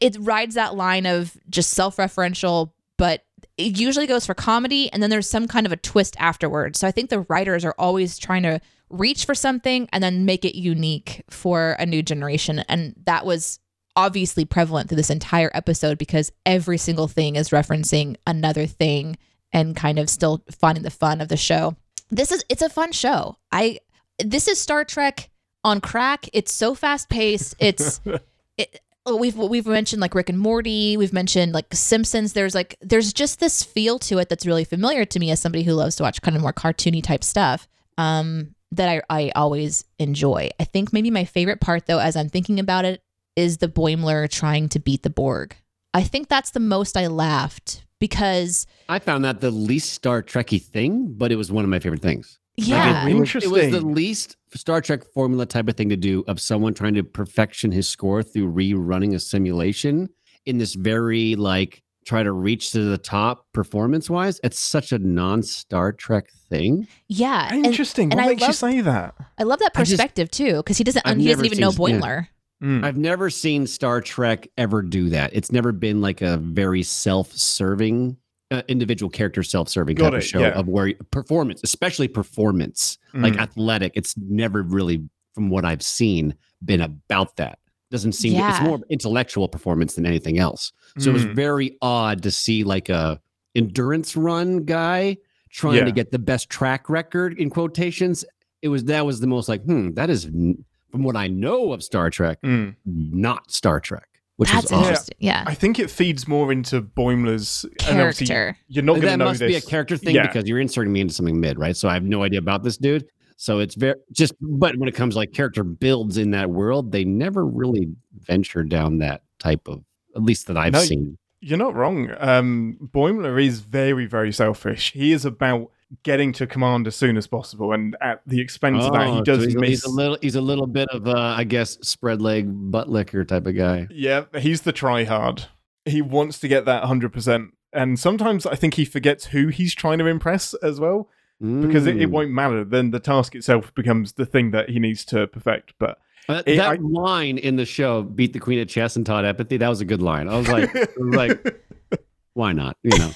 it rides that line of just self-referential but it usually goes for comedy and then there's some kind of a twist afterwards. So I think the writers are always trying to reach for something and then make it unique for a new generation and that was obviously prevalent through this entire episode because every single thing is referencing another thing and kind of still finding the fun of the show. This is it's a fun show. I this is Star Trek on crack. It's so fast paced. It's [laughs] it, oh, we've we've mentioned like Rick and Morty. We've mentioned like Simpsons. There's like there's just this feel to it that's really familiar to me as somebody who loves to watch kind of more cartoony type stuff. Um, that I I always enjoy. I think maybe my favorite part though, as I'm thinking about it, is the Boimler trying to beat the Borg. I think that's the most I laughed because
I found that the least Star Trekky thing, but it was one of my favorite things.
Yeah,
Like, it, was, it was the least Star Trek formula type of thing to do of someone trying to perfection his score through rerunning a simulation in this very like try to reach to the top performance wise. It's such a non Star Trek thing.
yeah.
Interesting.
and
what
I
makes you
love-
say that?
I love that
I just-
perspective too because he doesn't
I've
he doesn't even know
seen- yeah.
Boimler.
Mm.
I've never seen Star Trek ever do that. It's never been like a very self-serving, uh, individual character self-serving
Got
type of show
yeah.
of where performance, especially performance, like
Mm.
athletic. It's never really, from what I've seen, been about that. Doesn't seem. To, it's more intellectual performance than anything else. So it was
Mm.
very odd to see like a endurance run guy trying
Yeah.
to get the best track record in quotations. It was that was the most like, hmm, that is from what I know of Star Trek,
Mm.
not Star Trek, which
That's
is odd.
interesting. Yeah.
I think it feeds more into Boimler's and
Character.
You're not going to
that
know
must
this.
be a character thing
Yeah.
because you're inserting me into something mid, right? So I have no idea about this dude. So it's very just, but when it comes to like character builds in that world, they never really venture down that type of, at least that I've
No,
seen.
You're not wrong. Um, Boimler is very, very selfish. He is about getting to command as soon as possible, and at the expense of that, he
Oh, so
does
he's,
miss.
he's a little, he's a little bit of a, I guess, spread leg butt licker type of guy.
Yeah, he's the try hard. He wants to get that 100%. And sometimes I think he forgets who he's trying to impress as well, because it, it
Mm.
won't matter. Then the task itself becomes the thing that he needs to perfect. But
Uh,
it-
that
I-
line in the show, "Beat the Queen at Chess" and taught Empathy, that was a good line. I was like, I was like, [laughs] why not? You know,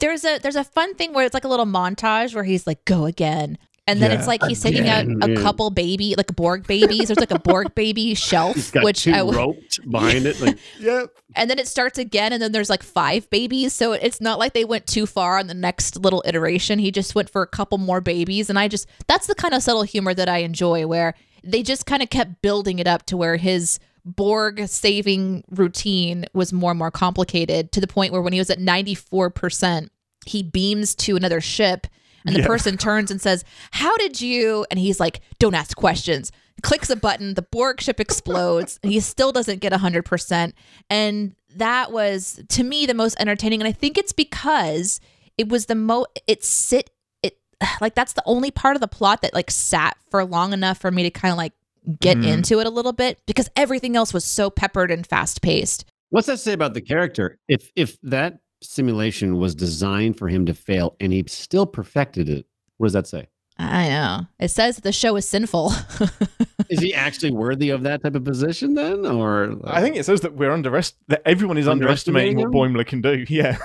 there's a there's a fun thing where it's like a little montage where he's like go again. And then
Yeah,
it's like he's taking out
again,
a
mm.
couple baby like borg babies. There's like a borg baby [laughs]
he's
shelf
got
which
two
I w-
roped behind it. Like, [laughs]
yeah,
and then it starts again and then there's like five babies. So it's not like they went too far on the next little iteration. He just went for a couple more babies. And i just that's the kind of subtle humor that i enjoy where they just kind of kept building it up to where his borg saving routine was more and more complicated to the point where when he was at 94% he beams to another ship and the
Yeah.
person [laughs] turns and says how did you? And he's like don't ask questions. Clicks a button the borg ship explodes and he still doesn't get 100% and that was to me the most entertaining. And i think it's because it was the mo it sit it [sighs] like that's the only part of the plot that like sat for long enough for me to kind of like get
Mhm.
into it a little bit because everything else was so peppered and fast paced.
What's that say about the character? If if that simulation was designed for him to fail and he still perfected it, what does that say?
I know. It says that the show is sinful. [laughs]
Is he actually worthy of that type of position then, or
I think it says that we're underest that everyone is underestimating what
Underestimating
Boimler can do. [laughs] Yeah,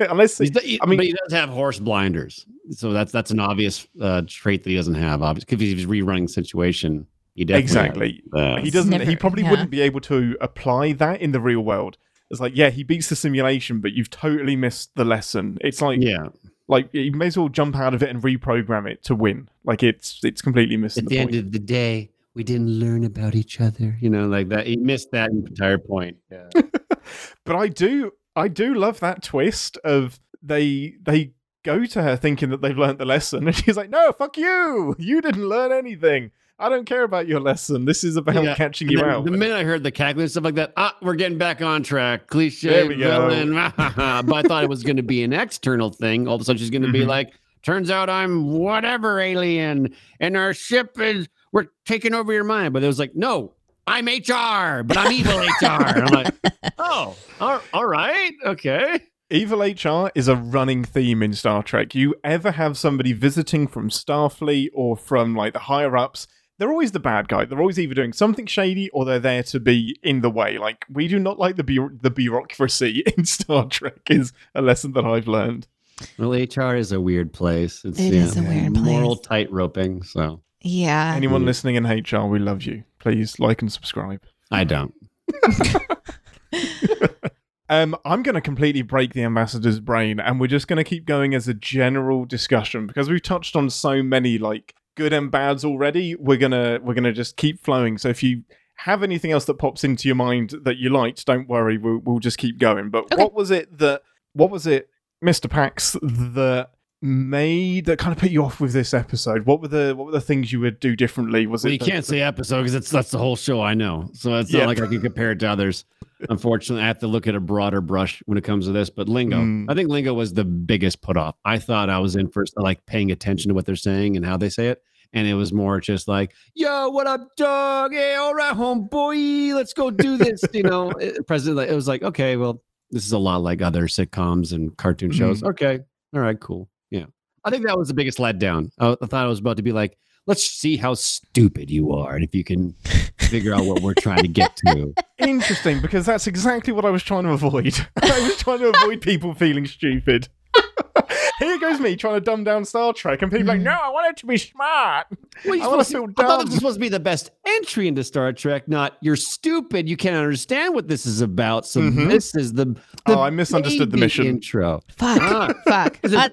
like, unless
He's the-
I mean-
but he does have horse blinders, so that's that's an obvious uh, trait that he doesn't have. Obviously, because he's rerunning situation. He definitely
exactly
has,
he doesn't. he probably
yeah.
wouldn't be able to apply that in the real world. It's like, yeah, he beats the simulation, but you've totally missed the lesson. It's like,
yeah.
like you may as well jump out of it and reprogram it to win. Like it's it's completely missing
At
the,
the
point.
end of the day, we didn't learn about each other. You know, like that. He missed that entire point. Yeah. [laughs]
but I do I do love that twist of they they go to her thinking that they've learned the lesson [laughs] and she's like, No, fuck you. You didn't learn anything. I don't care about your lesson. This is about
Yeah,
catching you
then
out.
The minute I heard the cackling and stuff like that, ah, we're getting back on track. Cliche
There we go.
villain. [laughs] but I thought it was going to be an external thing. All of a sudden, she's going to be
Mhm.
like, "Turns out I'm whatever alien, and our ship is we're taking over your mind." But it was like, "No, I'm HR, but I'm evil HR." And I'm like, [laughs] "Oh, all right, okay."
Evil HR is a running theme in Star Trek. You ever have somebody visiting from Starfleet or from like the higher ups, they're always the bad guy. They're always either doing something shady or they're there to be in the way. Like we do not like the bu- the bureaucracy [laughs] in Star Trek is a lesson that I've learned.
Well, HR is a weird place. It's,
It
yeah,
is a weird place.
tight roping. So
yeah.
Anyone listening in HR, we love you. Please like and subscribe.
I don't. [laughs]
Um, I'm going to completely break the ambassador's brain, and we're just going to keep going as a general discussion because we've touched on so many like good and bads already. We're gonna we're gonna just keep flowing. So if you have anything else that pops into your mind that you liked, don't worry, we'll we'll just keep going. But
Okay.
what was it that what was it, Mister Pax, that made that kind of put you off with this episode? What were the what were the things you would do differently? Was
Well,
it
you
the-
can't say episode because it's that's the whole show. I know, so it's
Yeah.
not like I can compare it to others. Unfortunately, I have to look at a broader brush when it comes to this. But lingo,
Mm.
I think lingo was the biggest put off. I thought I was in first, like paying attention to what they're saying and how they say it, and it was more just like, "Yo, what up, dog? Hey, all right, homeboy, let's go do this." you know, [laughs] it, president. It was like, okay, well, this is a lot like other sitcoms and cartoon shows. Okay, all right, cool. Yeah, I think that was the biggest letdown. I, I thought I was about to be like, let's see how stupid you are, and if you can figure out what we're trying to get to. [laughs]
Interesting, because that's exactly what I was trying to avoid. [laughs] I was trying to avoid people feeling stupid. Here goes me trying to dumb down Star Trek, and people are like,
Mm.
no, I want it to be smart.
Well,
I wanna
supposed to-
feel
I thought
dumb.
this was supposed to be the best entry into Star Trek, not you're stupid. You can't understand what this is about. So
Mhm.
this is the, the
Oh, I misunderstood the mission.
intro.
Fuck.
Ah.
Fuck.
Is it-
Uh,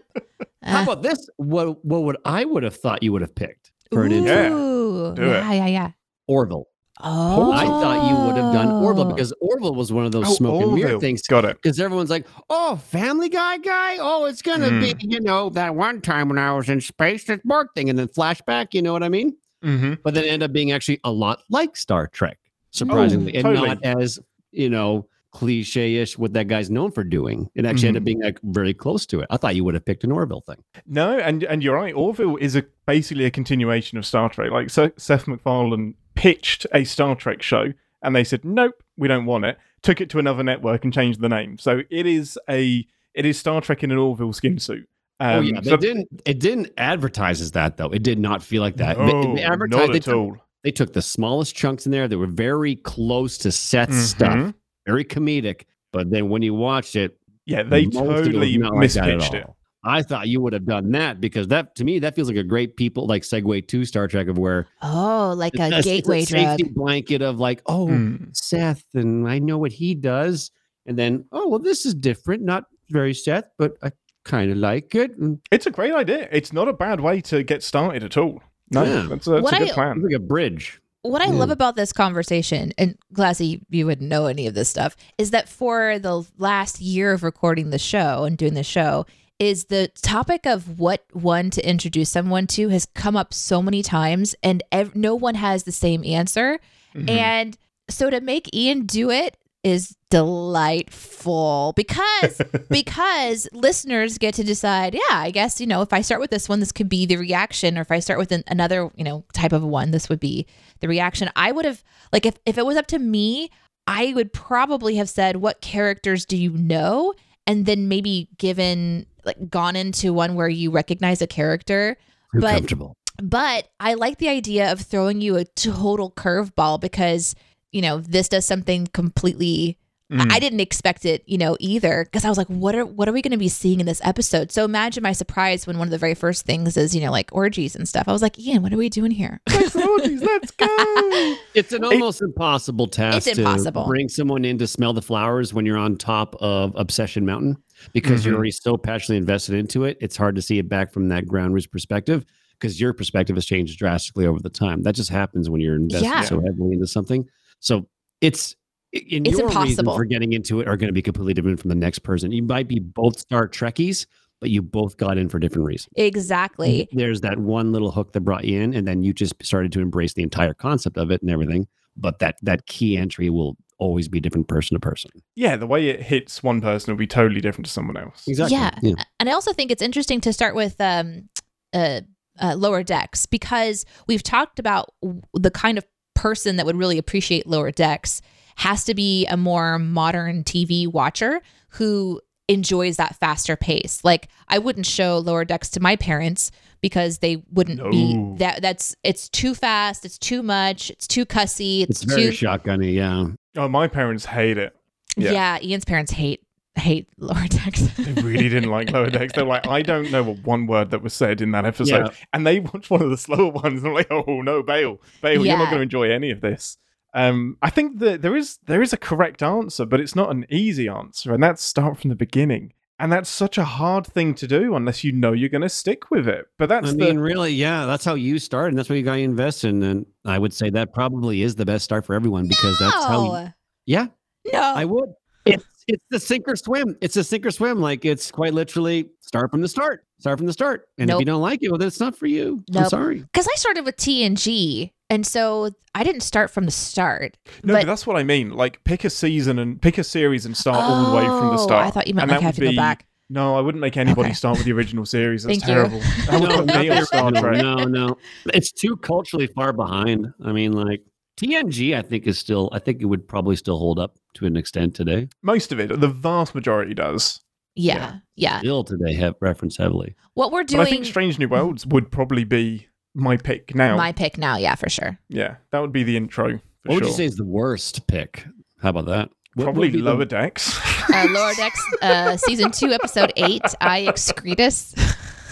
How about this? What what would I would have thought you would have picked for an intro?
Yeah.
Ooh.
Do it.
yeah, yeah, yeah.
Orville.
Oh.
I thought you would have done Orville because Orville was one of those
Oh,
smoke and mirror things.
Got it.
Because everyone's like, oh, Family Guy guy? Oh, it's going to be, you know, that one time when I was in space, this Borg thing. And then flashback, you know what I mean?
Mm-hmm.
But then end up being actually a lot like Star Trek, surprisingly. and
totally.
not as, you know, cliche ish what that guy's known for doing. It actually ended up being like very close to it. I thought you would have picked an Orville thing.
No, and and you're right. Orville is a basically a continuation of Star Trek. Like so, Seth MacFarlane pitched a Star Trek show, and they said, "Nope, we don't want it." Took it to another network and changed the name. So it is a it is Star Trek in an Orville skin suit. Um,
oh yeah, they
so-
didn't. It didn't advertise as that though. It did not feel like that. They-
No,
they, advertised-
not
they
at
took-
all.
They took the smallest chunks in there. They were very close to set stuff,
Mhm.
very comedic. But then when you watched it,
Yeah, they
most of it was
totally
not like
mispitched it.
All. I thought you would have done that because that to me that feels like a great people like segue to Star Trek of where
Oh, like a
it's- it's
gateway drug.
safety blanket of like oh
Mm.
Seth and I know what he does and then oh well this is different not very Seth but I kind of like it
It's a great idea. It's not a bad way to get started at all. No,
Yeah.
that's a, that's a good
I-
it's
plan.
like a bridge.
What I love
Mm.
about this conversation, and Classy, you wouldn't know any of this stuff, is that for the last year of recording the show and doing the show, is the topic of what one to introduce someone to has come up so many times, and ev- no one has the same answer.
Mhm.
And so to make Ian do it, is delightful because [laughs] because listeners get to decide yeah i guess you know if i start with this one this could be the reaction or if i start with an, another you know type of one this would be the reaction i would have like if, if it was up to me i would probably have said what characters do you know and then maybe given like gone into one where you recognize a character
Too
But-
comfortable.
but I like the idea of throwing you a total curveball because, you know, this does something completely
Mm.
I I didn't expect it, you know, either because I was like, what are what are we going to be seeing in this episode? So imagine my surprise when one of the very first things is, you know, like orgies and stuff. I was like, Ian, what are we doing here? [laughs]
Sex and orgies, let's go. [laughs]
It's an almost impossible task
It's impossible.
to bring someone in to smell the flowers when you're on top of Obsession Mountain because
Mhm.
you're already so passionately invested into it. It's hard to see it back from that ground roots perspective because your perspective has changed drastically over the time. That just happens when you're invested
Yeah.
so heavily into something. So it's in
It's
your reason
impossible.
for getting into it are going to be completely different from the next person. You might be both Star Trekkies, but you both got in for different reasons.
exactly.
There's that one little hook that brought you in, and then you just started to embrace the entire concept of it and everything. But that that key entry will always be different person to person.
yeah, the way it hits one person will be totally different to someone else. Exactly.
Yeah. And I also think it's interesting to start with um, uh, uh, lower decks because we've talked about w- the kind of person that would really appreciate lower decks has to be a more modern TV watcher who enjoys that faster pace. Like I wouldn't show lower decks to my parents because they wouldn't be that that's it's too fast, it's too much, it's too cussy, it's,
It's very
too
shotgunny, yeah.
Oh, my parents hate it.
yeah.
yeah.
Ian's parents hate hate lower decks.
They really didn't like Lower [laughs] Decks. They're like, I don't know what one word that was said in that episode.
Yeah.
And they watched one of the slower [laughs] ones and I'm like, oh no, Bale, Bale, you're not going to enjoy any of this. Um, I think that there is there is a correct answer, but it's not an easy answer, and that's start from the beginning. And that's such a hard thing to do unless you know you're going to stick with it. But that's
I
the
mean, really, yeah, that's how you start, and that's what you got to invest in. And I would say that probably is the best start for everyone because that's how. You, yeah,
no.
I would. It's it's the sink or swim. It's a sink or swim. Like it's quite literally start from the start. Start from the start. And if you don't like it, well, then it's not for you. I'm sorry.
because I started with TNG, and so I didn't start from the start.
no, but,
but-
that's what I mean. Like, pick a season and pick a series and start all the way from the
Oh,
start.
I thought you meant
And
like
that
I have to
would
go back.
No, I wouldn't make anybody
Okay.
start with the original series. That's
Thank you.
terrible. [laughs] That would
no,
put
not
me on
the
Star
No, no, it's too culturally far behind. I mean, like TNG, I think is still. I think it would probably still hold up to an extent today.
Most of it, the vast majority does.
Yeah, yeah. yeah.
Still today, have reference heavily.
What we're
But I think Strange New Worlds would probably be my pick now.
my pick now. Yeah, for sure.
yeah, that would be the intro. For
What would
sure.
you say is the worst pick? How about that? What
Probably
would be the-
Lower Decks.
Uh, Lower Decks, [laughs] uh, season two, episode eight. I excretus.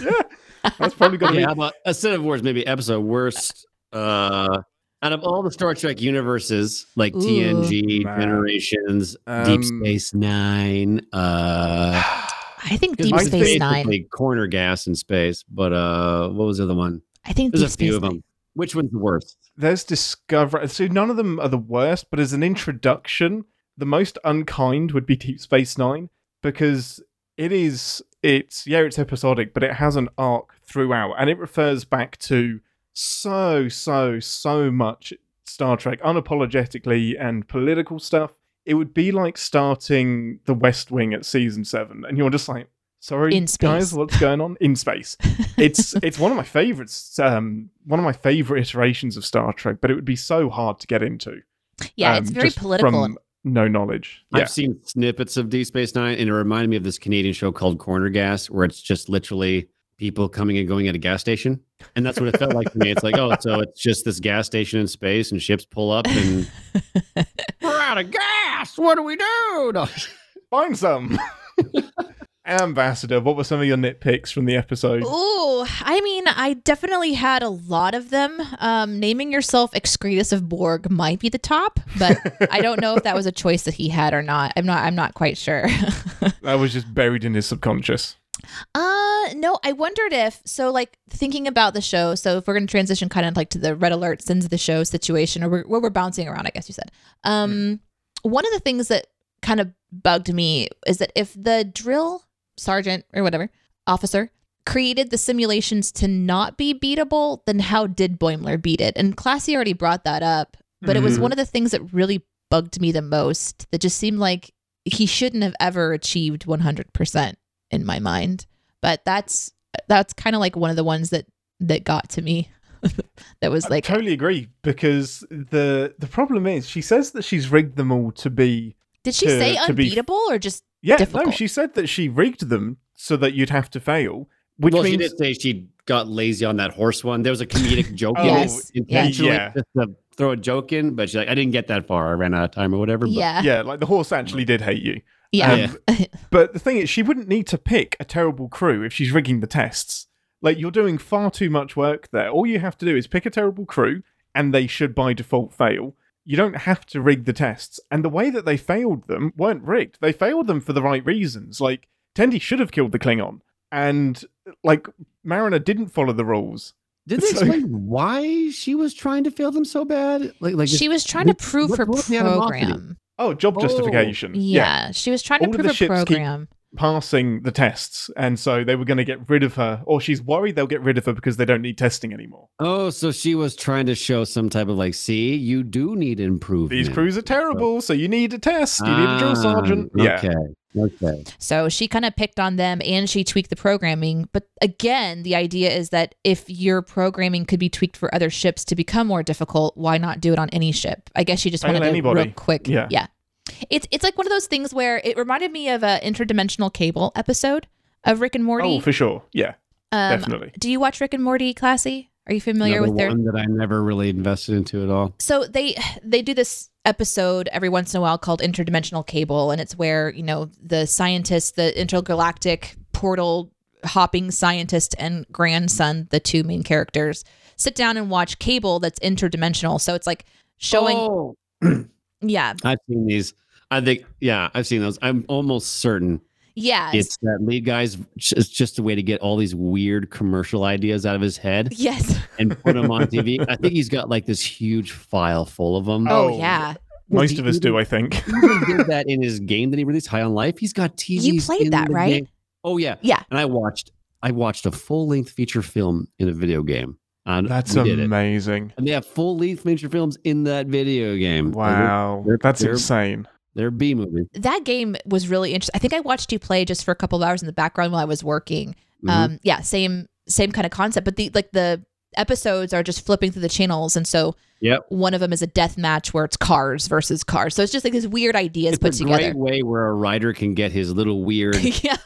[laughs]
yeah, that's probably going to
Yeah,
be.
how about instead of worst, maybe episode worst. Uh, out of all the Star Trek universes, like
Ooh.
TNG,
Man.
Generations, Deep
Um,
Space Nine, uh,
I think Deep Space Nine.
basically corner gas in space. But uh, what was the other one?
I think
There's
Deep
a
Space
few of them. Which one's the worst?
There's Discover. So none of them are the worst, but as an introduction, the most unkind would be Deep Space Nine because it is. It's yeah, it's episodic, but it has an arc throughout, and it refers back to so so so much Star Trek, unapologetically and political stuff. It would be like starting The West Wing at season seven, and you're just like, sorry,
In
guys, what's going on in space? [laughs] it's it's one of my favorites, um, one of my favorite iterations of Star Trek, but it would be so hard to get into.
Yeah, it's
um,
very
just
political.
From no knowledge. Yeah.
I've seen snippets of Deep Space Nine, and it reminded me of this Canadian show called Corner Gas, where it's just literally people coming and going at a gas station. And that's what it felt like to me. It's like, oh, so it's just this gas station in space, and ships pull up, and [laughs] we're out of gas. What do we do? No.
Find some. [laughs] Ambassador, what were some of your nitpicks from the episode?
Oh, I mean, I definitely had a lot of them. Um, naming yourself Excretus of Borg might be the top, but [laughs] I don't know if that was a choice that he had or not. I'm not. I'm not quite sure. [laughs]
That was just buried in his subconscious.
Uh no, I wondered if so like thinking about the show. So if we're gonna transition kind of like to the red alert sends of the show situation, or we're, where we're bouncing around, I guess you said. Um, one of the things that kind of bugged me is that if the drill sergeant or whatever officer created the simulations to not be beatable, then how did Boimler beat it? And Classy already brought that up, but it was
Mhm.
one of the things that really bugged me the most. That just seemed like he shouldn't have ever achieved 100% in my mind. But that's that's kind of like one of the ones that that got to me. [laughs] that was like
I totally agree because the the problem is she says that she's rigged them all to be
Did she
to-
say
to be-
unbeatable or just
yeah no she said that she rigged them so that you'd have to fail which
well, she did say she got lazy on that horse one. There was a comedic [laughs] joke
Oh,
in
Yes,
it,
yeah.
intentionally,
Yeah.
just to throw a joke in. But she's like, I didn't get that far. I ran out of time or whatever. But
yeah.
yeah like the horse actually did hate you
Yeah.
Um, but the thing is she wouldn't need to pick a terrible crew if she's rigging the tests like you're doing far too much work there all you have to do is pick a terrible crew and they should by default fail you don't have to rig the tests and the way that they failed them weren't rigged they failed them for the right reasons like Tendi should have killed the Klingon and like Mariner didn't follow the rules
Did they
So-
explain why she was trying to fail them so bad? Like, like
she was trying to prove
what-
her
what was the animosity?
program.
oh job
Oh.
justification
Yeah. She was trying to
All of the
prove her
ships keep-
program.
Passing the tests and so they were going to get rid of her or she's worried they'll get rid of her because they don't need testing anymore
Oh, so she was trying to show some type of like, see, you do need improvement.
These crews are terrible, so you need a test. You need a drill
Ah,
sergeant. Yeah.
Okay. Okay.
So she kind of picked on them and she tweaked the programming. But again, the idea is that if your programming could be tweaked for other ships to become more difficult, why not do it on any ship? I guess she just wanted to
anybody.
real quick.
Yeah.
Yeah. It's it's like one of those things where it reminded me of a interdimensional cable episode of Rick and Morty.
Oh, for sure. Yeah,
um,
definitely.
do you watch Rick and Morty, Classy? Are you familiar
Another
with their
one that I never really invested into at all.
so they they do this episode every once in a while called interdimensional cable and it's where you know the scientist the intergalactic portal hopping scientist and grandson the two main characters sit down and watch cable that's interdimensional so it's like showing
Oh, [clears throat]
yeah
I've seen these. I think, yeah, I've seen those. I'm almost certain
yeah
it's that lead guy's. It's just a way to get all these weird commercial ideas out of his head
yes
and put them on TV. [laughs] I think he's got like this huge file full of them.
oh,
Oh.
yeah
Most
he
of us do, I think.
He even did [laughs] that in his game that he released, High on Life. He's got TVs.
You played
in
that, right?
game. Oh yeah,
yeah
and I watched. I watched a full length feature film in a video game. And
That's
we it.
amazing.
And they have full length feature films in that video game. Like, they're-
Wow,
they're-
that's
they're-
insane.
They're B movies.
that game was really interesting i think i watched you play just for a couple of hours in the background while i was working
Mhm.
um yeah same same kind of concept but the like the episodes are just flipping through the channels and so
Yep.
one of them is a death match where it's cars versus cars so it's just like these weird ideas
it's
put
a
together
great way where a writer can get his little weird [laughs]
yeah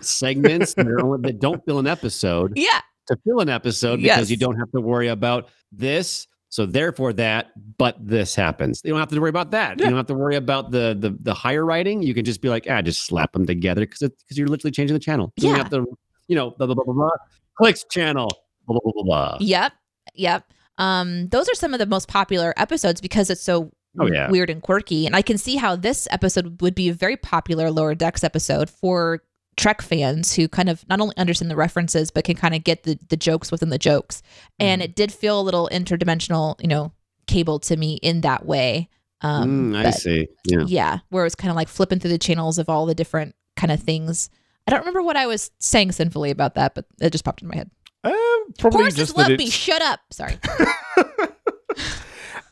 segments that, are that don't fill an episode [laughs]
yeah
to fill an episode because
Yes.
you don't have to worry about this. So therefore that, but this happens. You don't have to worry about that.
Yeah.
You don't have to worry about the the the higher writing. You can just be like, ah, just slap them together because because you're literally changing the channel. You don't
Yeah.
have to, you know, blah blah blah blah blah. Clicks channel. Blah blah blah. blah.
yep yep um those are some of the most popular episodes because it's so
Oh, yeah.
weird and quirky and i can see how this episode would be a very popular lower decks episode for trek fans who kind of not only understand the references but can kind of get the the jokes within the jokes and
Mm-hmm.
it did feel a little interdimensional you know cable to me in that way um
Mm, I see. Yeah.
yeah where it was kind of like flipping through the channels of all the different kind of things i don't remember what i was saying sinfully about that but it just popped in my head
Um, probably
horses
just
love me shut up sorry [laughs]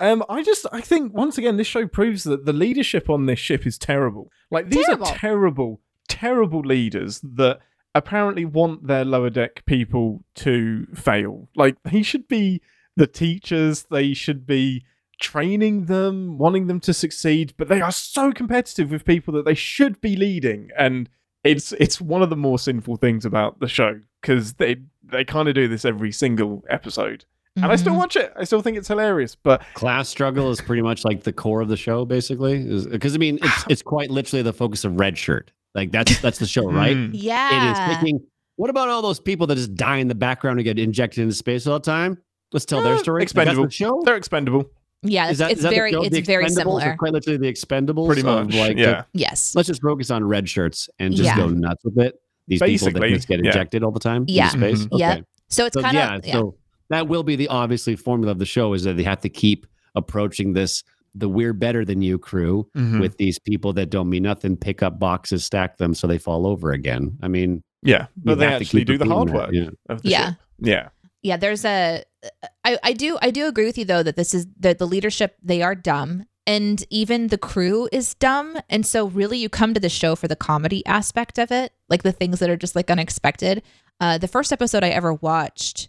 Um, I just, I think once again, this show proves that the leadership on this ship is terrible. Like these
Terrible.
are terrible, terrible leaders that apparently want their lower deck people to fail. Like he should be the teachers. They should be training them, wanting them to succeed. But they are so competitive with people that they should be leading, and it's it's one of the more sinful things about the show because they they kind of do this every single episode. And I still
Mhm.
watch it. I still think it's hilarious. But
Class struggle is pretty much like the core of the show, basically. Because I mean, it's [sighs] it's quite literally the focus of Red Shirt. Like that's that's the show, right?
Mm.
yeah
It is picking. What about all those people that just die in the background and get injected into space all the time? Let's tell their
Uh,
story. Like,
expendable.
The show.
they're expendable.
Yeah,
Is
it's,
that,
it's
is that the
very
show?
it's
The
very similar.
Quite literally the Expendables.
Pretty much.
like,
yeah.
Yes.
let's just focus on red shirts and just
Yeah.
go nuts with it. These people that just get
yeah.
injected all the time
Yeah.
into space.
Mhm.
Yeah. So it's
So
kind
yeah,
of yeah.
so that will be the obviously formula of the show is that they have to keep approaching this the we're better than you crew
Mhm.
with these people that don't mean nothing, pick up boxes, stack them so they fall over again. I mean,
yeah,
you
but they
have to
actually
keep
do the
repeating
hard work
Yeah.
of the
Yeah.
Yeah.
yeah there's a I, I do i do agree with you though that this is that the leadership they are dumb and even the crew is dumb. And so, really, you come to the show for the comedy aspect of it, like the things that are just like unexpected. Uh, the first episode I ever watched,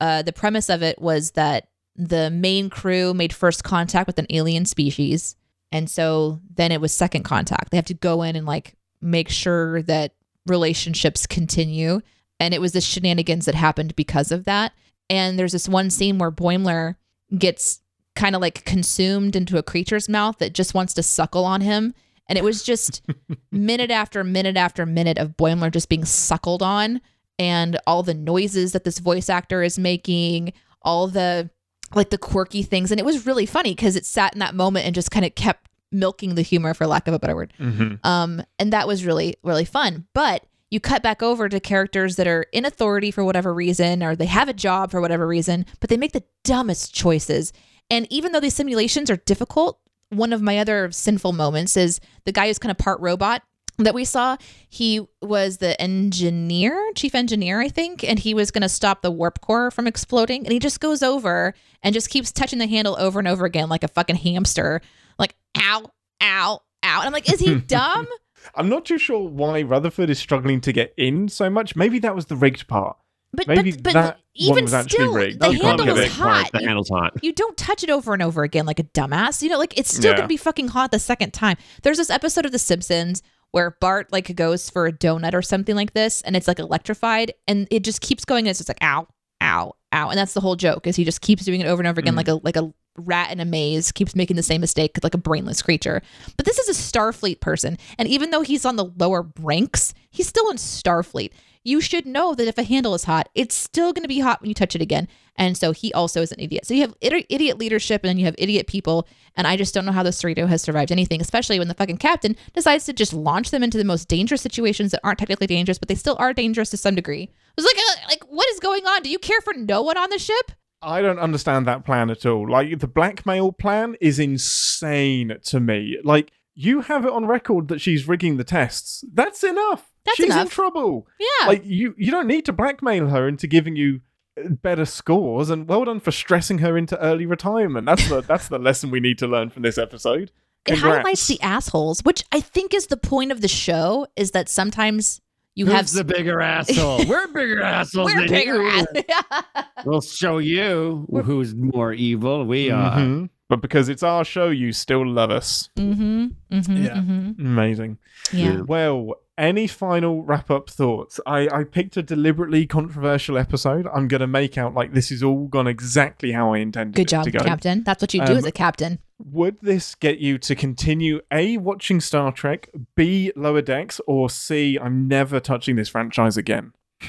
uh, the premise of it was that the main crew made first contact with an alien species. And so then it was second contact. They have to go in and like make sure that relationships continue. And it was the shenanigans that happened because of that. And there's this one scene where Boimler gets kind of like consumed into a creature's mouth that just wants to suckle on him. And it was just [laughs] minute after minute after minute of Boimler just being suckled on and all the noises that this voice actor is making, all the like the quirky things. And it was really funny because it sat in that moment and just kind of kept milking the humor, for lack of a better word.
Mhm.
Um, and that was really, really fun. But you cut back over to characters that are in authority for whatever reason, or they have a job for whatever reason, but they make the dumbest choices. And even though these simulations are difficult, one of my other sinful moments is the guy who's kind of part robot that we saw. He was the engineer, chief engineer, I think, and he was going to stop the warp core from exploding. And he just goes over and just keeps touching the handle over and over again like a fucking hamster, like ow, ow, ow. And I'm like, is he [laughs] dumb?
I'm not too sure why Rutherford is struggling to get in so much. Maybe that was the rigged part.
But
Maybe
but, but
that
even
was
still,
rigged.
the handle
get
was hot.
The
You,
handle's hot.
you don't touch it over and over again like a dumbass. You know, like it's still
Yeah.
gonna be fucking hot the second time. There's this episode of The Simpsons where Bart like goes for a donut or something like this, and it's like electrified, and it just keeps going. And it's just like ow, ow, ow, and that's the whole joke. Is he just keeps doing it over and over again,
Mm.
like a like a rat in a maze, keeps making the same mistake, like a brainless creature. But this is a Starfleet person, and even though he's on the lower ranks, he's still in Starfleet. You should know that if a handle is hot, it's still going to be hot when you touch it again. And so he also is an idiot. So you have idi- idiot leadership and then you have idiot people. And I just don't know how the Cerritos has survived anything, especially when the fucking captain decides to just launch them into the most dangerous situations that aren't technically dangerous, but they still are dangerous to some degree. I was like, uh, like, what is going on? Do you care for no one on the ship?
I don't understand that plan at all. Like the blackmail plan is insane to me. Like you have it on record that she's rigging the tests. That's enough.
That's
she's in trouble.
Yeah.
Like you you don't need to blackmail her into giving you uh, better scores and well done for stressing her into early retirement. That's the that's the lesson we need to learn from this episode.
it
Congrats.
highlights the assholes, which I think is the point of the show, is that sometimes you
Who's
have
the bigger [laughs] asshole? We're bigger assholes.
we're
than
bigger
you.
ass- [laughs]
We'll show you who's more evil. We are.
Mhm. But because it's our show, you still love us.
mm-hmm, mm-hmm,
Yeah.
mm-hmm.
Amazing.
Yeah.
Well, any final wrap up thoughts? I, I picked a deliberately controversial episode. I'm going to make out like this is all gone exactly how I intended
Good
it
job,
to go.
Captain. That's what you do
Um,
as a captain.
Would this get you to continue A, watching Star Trek, B, Lower Decks, or C, I'm never touching this franchise again? [laughs]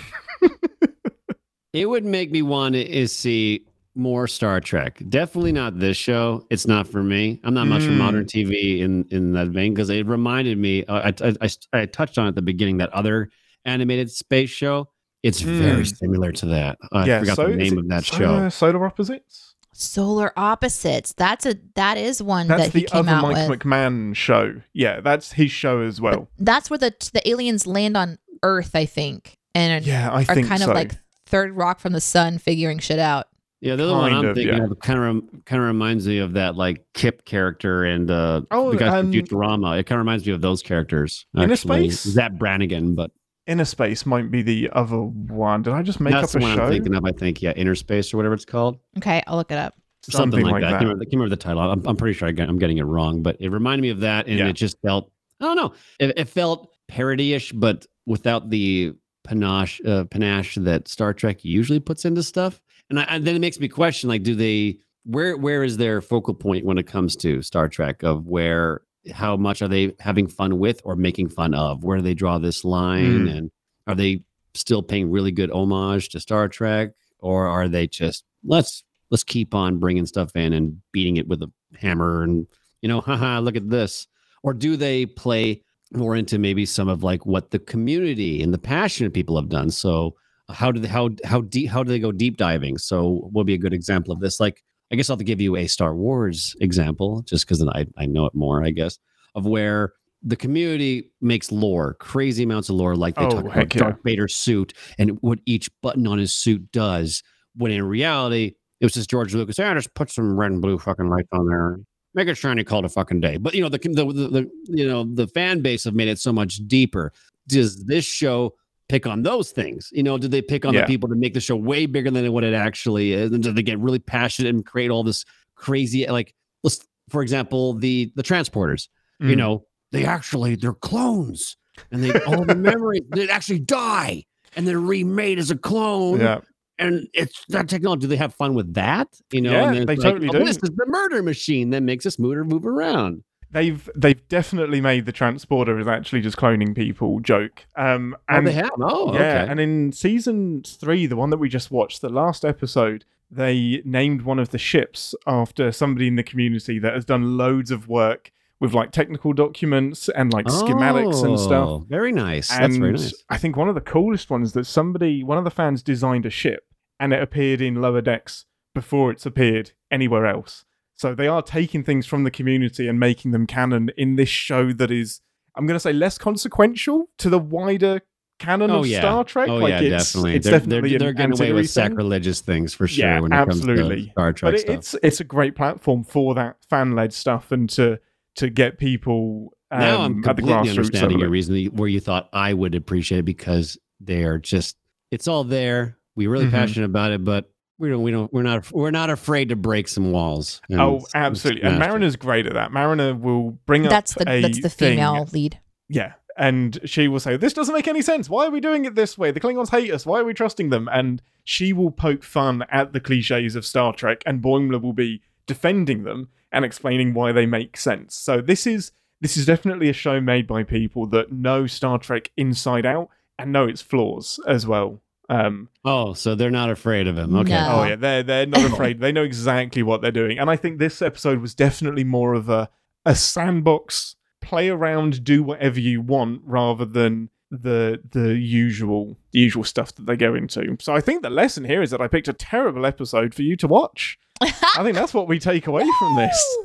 It would make me want to see more Star Trek. Definitely not this show. It's not for me. I'm not much for
Mm.
modern TV in in that vein because it reminded me. Uh, I, I, I I touched on at the beginning that other animated space show. It's very
Mm.
similar to that. I
yeah,
forgot
so
the name of that
Solar,
show.
Solar Opposites?
Solar opposites. That's a that is one
That's
that he
the
came
other
out
Mike
with.
McMahan show. Yeah, that's his show as well.
That's where the the aliens land on Earth, I think, and
Yeah, I
are
think
kind
so.
of like third rock from the sun, figuring shit out.
Yeah, the other one I'm
of,
thinking
yeah.
of kind of kind of reminds me of that like Kif character and uh,
Oh,
the guy
um,
from Futurama. It kind of reminds me of those characters.
Inner
actually.
Space?
Zapp Brannigan, but
Inner Space might be the other one. Did I just make
that's
up
the
a
one
show?
I'm thinking of. I think yeah, Inner Space or whatever it's called.
Okay, I'll look it up.
something, like, that. I,
that.
can't remember, I can't remember the title. I'm, I'm pretty sure I get, I'm getting it wrong, but it reminded me of that, and
Yeah.
it just felt I don't know. It, it felt parody-ish, but without the panache uh, panache that Star Trek usually puts into stuff. And, I, and then it makes me question: like, do they where where is their focal point when it comes to Star Trek? Of where how much are they having fun with or making fun of? Where do they draw this line?
Mm.
And are they still paying really good homage to Star Trek, or are they just let's let's keep on bringing stuff in and beating it with a hammer and you know, haha, look at this? Or do they play more into maybe some of like what the community and the passionate people have done? So how do they how how deep how do they go deep diving? So would be a good example of this? Like I guess I'll have to give you a Star Wars example, just because I, I know it more, I guess, of where the community makes lore, crazy amounts of lore, like they
Oh,
talk about
yeah.
Darth Vader's suit and what each button on his suit does. When in reality, it was just George Lucas. I just put some red and blue fucking lights on there. make it shiny, call it a fucking day. But you know, the, the the the you know the fan base have made it so much deeper. Does this show pick on those things? You know, did they pick on
Yeah.
the people to make the show way bigger than what it actually is? And did they get really passionate and create all this crazy like let's for example, the the transporters, you
Mm.
know, they actually they're clones and they all the memory they actually die and they're remade as a clone
Yeah.
and it's that technology. Do they have fun with that? You know,
Yeah,
and
they
like,
totally
oh,
do.
This is the murder machine that makes us move move around.
They've they've definitely made the transporter is actually just cloning people joke. Um,
Oh,
and
they have. Oh,
yeah,
okay.
and in season three, the one that we just watched, the last episode, they named one of the ships after somebody in the community that has done loads of work with like technical documents and like schematics and stuff.
Oh, Very nice.
And
That's very nice.
I think one of the coolest ones that somebody, one of the fans designed a ship and it appeared in lower decks before it's appeared anywhere else. So they are taking things from the community and making them canon in this show that is, I'm going to say, less consequential to the wider canon
Oh
of
yeah.
Star Trek.
Oh
like
yeah,
it's,
definitely.
It's
they're,
definitely
they're, they're getting away with
thing.
sacrilegious things for sure
Yeah,
when it comes
absolutely.
to Star Trek
But it, it's it's a great platform for that fan led stuff and to to get people um,
now I'm
the
completely understanding your reason where you thought I would appreciate it because they are just it's all there. We're really
Mhm.
passionate about it, but we don't we don't we're not we're not afraid to break some walls. and
Oh,
s- s-
absolutely. And. Mariner's great at that. Mariner will bring
That's
up
the
a
that's the
thing-
female lead.
Yeah. And she will say, This doesn't make any sense. Why are we doing it this way? The Klingons hate us. Why are we trusting them? And she will poke fun at the cliches of Star Trek, and Boimler will be defending them and explaining why they make sense. So this is this is definitely a show made by people that know Star Trek inside out and know its flaws as well. Um,
Oh, so they're not afraid of him. Okay.
No.
Oh yeah, they're they're not afraid. they know exactly what they're doing, and I think this episode was definitely more of a a sandbox, play around, do whatever you want, rather than the the usual the usual stuff that they go into. So I think the lesson here is that I picked a terrible episode for you to watch. I think that's what we take away [laughs] from this.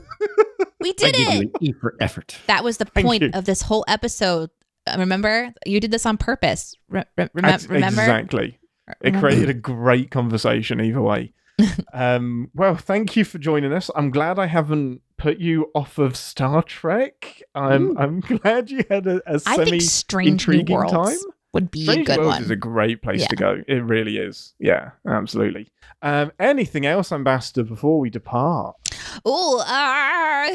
We did
give
it.
an E for effort.
That was the
Thank
point
you.
of this whole episode. Remember, you did this on purpose. Re- re- remember?
exactly. It created a great conversation either way. [laughs] um, well, thank you for joining us. I'm glad I haven't put you off of Star Trek. I'm
Ooh.
I'm glad you had a semi
think
intriguing time.
would be a
Strange
good
Worlds
one.
is a great place
Yeah.
to go. It really is. Yeah, absolutely. Um, anything else, Ambassador, before we depart?
Oh, uh,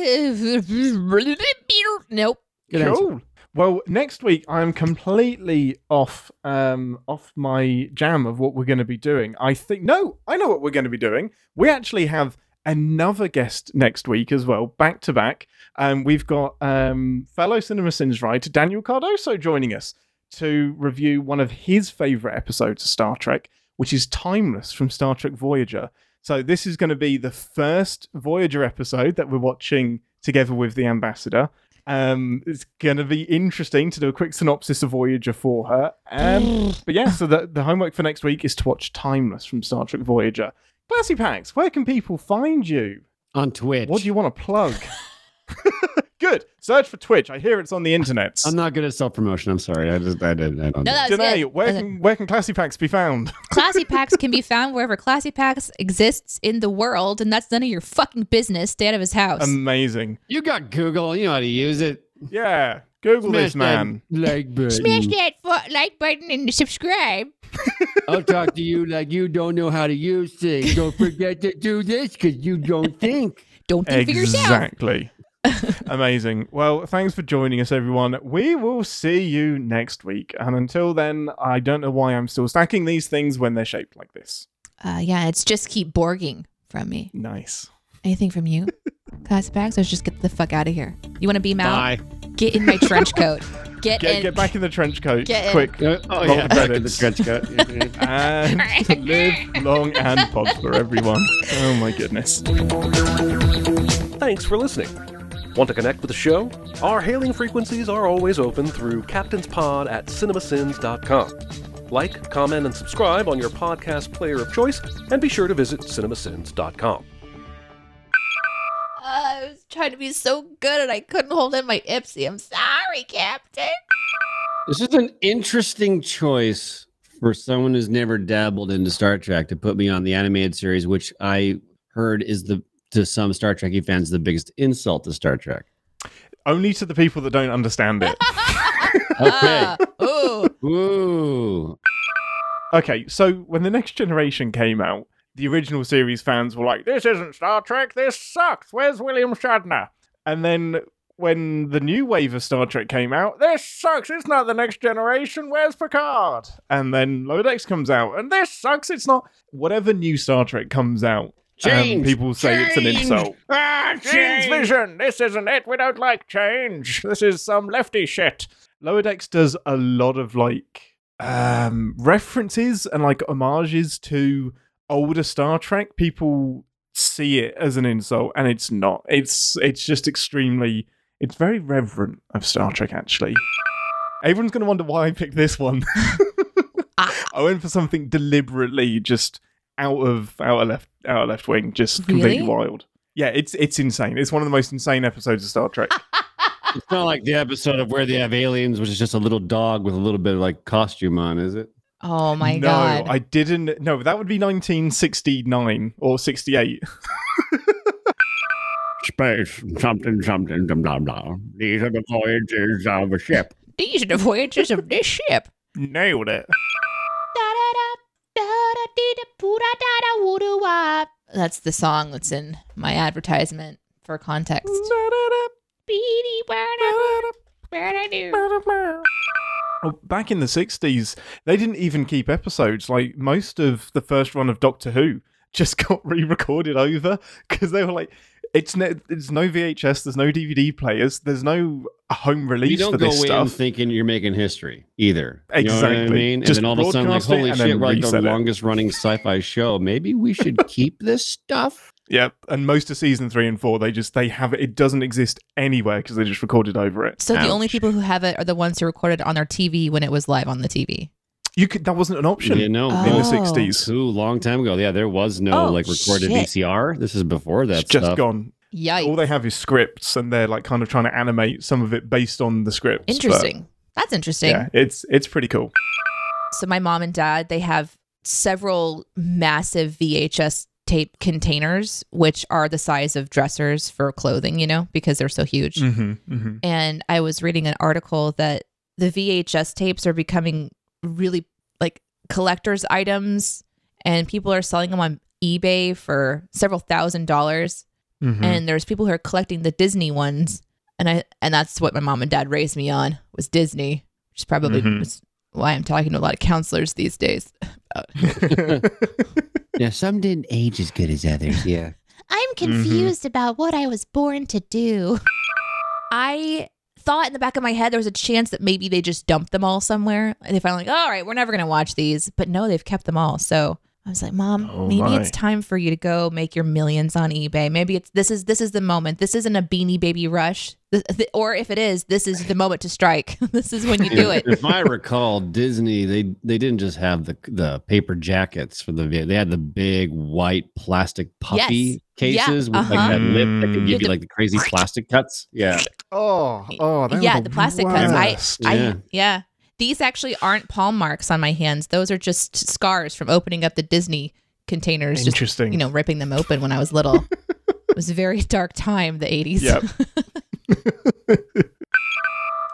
[laughs] nope.
Good
cool. Well, next week I'm completely off um off my jam of what we're going to be doing. I think no, I know what we're going to be doing. We actually have another guest next week as well, back to back. Um, we've got um fellow CinemaSins writer Daniel Cardoso joining us to review one of his favorite episodes of Star Trek, which is Timeless from Star Trek Voyager. So this is going to be the first Voyager episode that we're watching together with the ambassador. Um, it's going to be interesting to do a quick synopsis of Voyager for her. Um, [gasps] but yeah, so the, the homework for next week is to watch Timeless from Star Trek Voyager. Classy Pax, where can people find you?
On Twitch.
What do you want to plug? [laughs] [laughs] Good. Search for Twitch. I hear it's on the internet.
I'm not good at self promotion. I'm sorry. I just I didn't. I don't.
No,
do
that's
Deneé,
good.
where
That's
can, where can Classy Pax be found? [laughs]
Classy Pax can be found wherever Classy Pax exists in the world, and that's none of your fucking business. Stay out of his house.
Amazing.
You got Google. You know how to use it.
Yeah. Google this,
Smash that
man.
Like button.
Smash that fu- like button and subscribe. [laughs]
I'll talk to you like you don't know how to use things. Don't forget to do this because you don't think.
Don't think for yourself.
Exactly. [laughs] Amazing. Well, thanks for joining us, everyone. We will see you next week. And until then, I don't know why I'm still stacking these things when they're shaped like this.
Uh, yeah, it's just keep borging from me.
Nice.
Anything from you? [laughs] Classy Pax, or just get the fuck out of here. You want to beam out?
Bye.
Get in my trench coat. [laughs] Get,
Get,
in.
get back in the trench coat.
Get in.
Quick.
Uh, oh yeah,
the
back in the trench coat.
And live long and prosper, everyone. Oh my goodness.
Thanks for listening. Want to connect with the show? Our hailing frequencies are always open through captainspod at cinemasins.com. Like, comment, and subscribe on your podcast player of choice, and be sure to visit cinemasins.com.
Uh, I was trying to be so good and I couldn't hold in my Ipsy. I'm sorry, Captain.
This is an interesting choice for someone who's never dabbled into Star Trek to put me on the animated series, which I heard is the to some Star Trekky fans the biggest insult to Star Trek.
Only to the people that don't understand it. [laughs]
Okay.
Ah, ooh.
Ooh.
okay, so when the next generation came out, the original series fans were like, "This isn't Star Trek. This sucks. Where's William Shatner?" And then when the new wave of Star Trek came out, this sucks. It's not the next generation. Where's Picard? And then Lower Decks comes out, and this sucks. It's not. Whatever new Star Trek comes out, um, people say it's an insult.
Ah,
Change vision. This isn't it. We don't like change. This is some lefty shit. Lower Decks does a lot of like um references and like homages to older Star Trek. People see it as an insult and it's not. It's it's just extremely it's very reverent of Star Trek actually. Everyone's gonna wonder why I picked this one. [laughs]
Ah.
I went for something deliberately just out of out of left out of left wing, just completely
Really?
wild. Yeah, it's it's insane. It's one of the most insane episodes of Star Trek. [laughs]
It's not like the episode of where they have aliens, which is just a little dog with a little bit of like costume on, is it?
Oh my
no,
god.
I didn't. No, that would be 1969 or 68. [laughs]
Space, something, something, blah, blah, blah. These are the voyages of a ship.
These are the voyages of this ship.
Nailed it.
That's the song that's in my advertisement for context.
Back in the 60s, they didn't even keep episodes. Like most of the first run of Doctor Who just [laughs] got re-recorded over because they were like, it's no, there's no VHS, there's no DVD players, there's no home
You
release
don't
for
go
this
in
stuff.
thinking you're making history either. You know what I
Exactly.
mean? And
Just
then all of a sudden, like, holy shit, we're like the
reset it.
longest running sci-fi show. Maybe we should [laughs] keep this stuff.
Yep, and most of season three and four, they just they have it. It doesn't exist anywhere because they just recorded over it.
So the only people who have it are the ones who recorded on their TV when it was live on the TV.
You could that wasn't an option
You know,
in the
Oh.
sixties.
Ooh, long time ago. Yeah, there was no
Oh,
like recorded
shit.
VCR. This is before that
It's just
stuff.
gone.
Yikes.
All they have is scripts, and they're like kind of trying to animate some of it based on the scripts. but,
Interesting. That's interesting.
yeah, it's it's pretty cool.
So my mom and dad, they have several massive VHS tape containers, which are the size of dressers for clothing, you know, because they're so huge.
Mm-hmm, mm-hmm.
And I was reading an article that the VHS tapes are becoming really like collector's items and people are selling them on eBay for several thousand dollars.
Mm-hmm.
And there's people who are collecting the Disney ones. And I and that's what my mom and dad raised me on was Disney, which is probably
Mhm.
was why I'm talking to a lot of counselors these days. [laughs]
Yeah, some didn't age as good as others. Yeah.
I'm confused about what I was born to do. I thought in the back of my head there was a chance that maybe they just dumped them all somewhere and they finally like, all right, we're never gonna watch these. But no, they've kept them all. So I was like, Mom,
Oh
maybe
my.
it's time for you to go make your millions on eBay. Maybe it's this is this is the moment. This isn't a beanie baby rush. Th- th- or if it is, this is the moment to strike. [laughs] this is when you do it.
if I recall, Disney they they didn't just have the the paper jackets for the video. They had the big white plastic puffy
Yes. Yeah,
cases with like
uh-huh.
that lip that could
Mm.
give
You
you like the crazy plastic cuts. Yeah.
oh, oh, they were
yeah, the plastic cuts. I,
worst.
I,
Yeah.
These actually aren't palm marks on my hands. Those are just scars from opening up the Disney containers. Just
Interesting.
you know, ripping them open when I was little. [laughs] it was a very dark time, the 80s.
Yep. [laughs]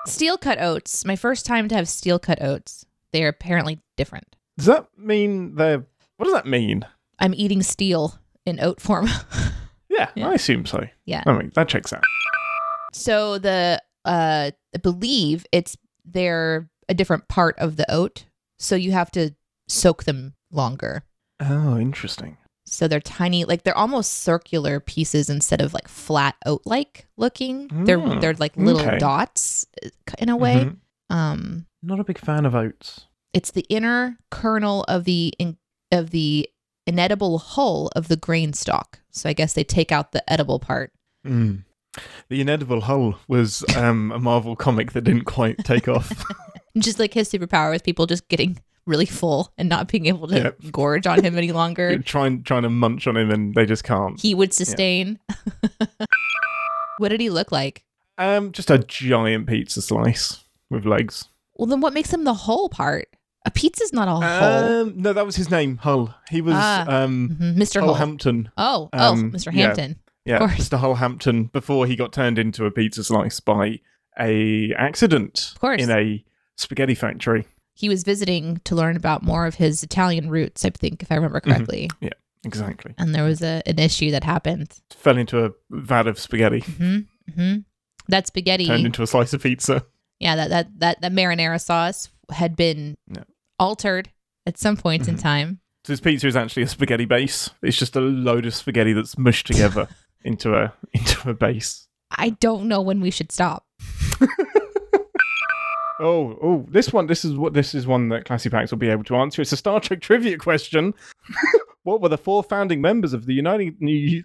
steel cut oats. My first time to have steel cut oats. They are apparently different.
Does that mean they're? What does that mean?
I'm eating steel in oat form. [laughs]
Yeah,
Yeah.
I assume so.
yeah.
I mean, that checks out.
So the uh I believe it's they're a different part of the oat. So you have to soak them longer.
Oh, interesting.
So they're tiny, like they're almost circular pieces instead of like flat oat-like looking. They're
Mm,
they're like little
okay.
dots uh, in a way.
Mhm.
Um,
Not a big fan of oats.
it's the inner kernel of the in, of the inedible hull of the grain stalk. So I guess they take out the edible part.
Mm. The inedible hull was um, a Marvel comic that didn't quite take off. [laughs]
Just like his superpower is people just getting really full and not being able to
Yep.
gorge on him any longer. [laughs]
trying trying to munch on him, and they just can't.
He would sustain. [laughs] what did he look like?
Um, just a giant pizza slice with legs.
Well, then what makes him the whole part? A pizza's not a whole.
Um, no, that was his name, Hull. He was
Ah.
um,
Mr.
Hull
Hull.
Hampton.
Oh, oh,
Um,
Mr.
yeah.
Hampton.
Yeah,
course.
Mr. Hullhampton before he got turned into a pizza slice by a accident
Of course.
in a spaghetti factory.
He was visiting to learn about more of his Italian roots, I think, if I remember
Mm-hmm.
correctly.
Exactly.
And there was a, an issue that happened.
Fell into a vat of spaghetti,
hmm hmm That spaghetti,
turned into a slice of pizza.
yeah, that, that that that marinara sauce had been
Yeah.
altered at some point in
Mhm.
time.
So his pizza is actually a spaghetti base. It's just a load of spaghetti that's mushed together [laughs] into a into a base.
I don't know when we should stop.
Oh, oh, this one. This is what this is one that Classy Pax will be able to answer. It's a Star Trek trivia question. [laughs] what were the four founding members of the United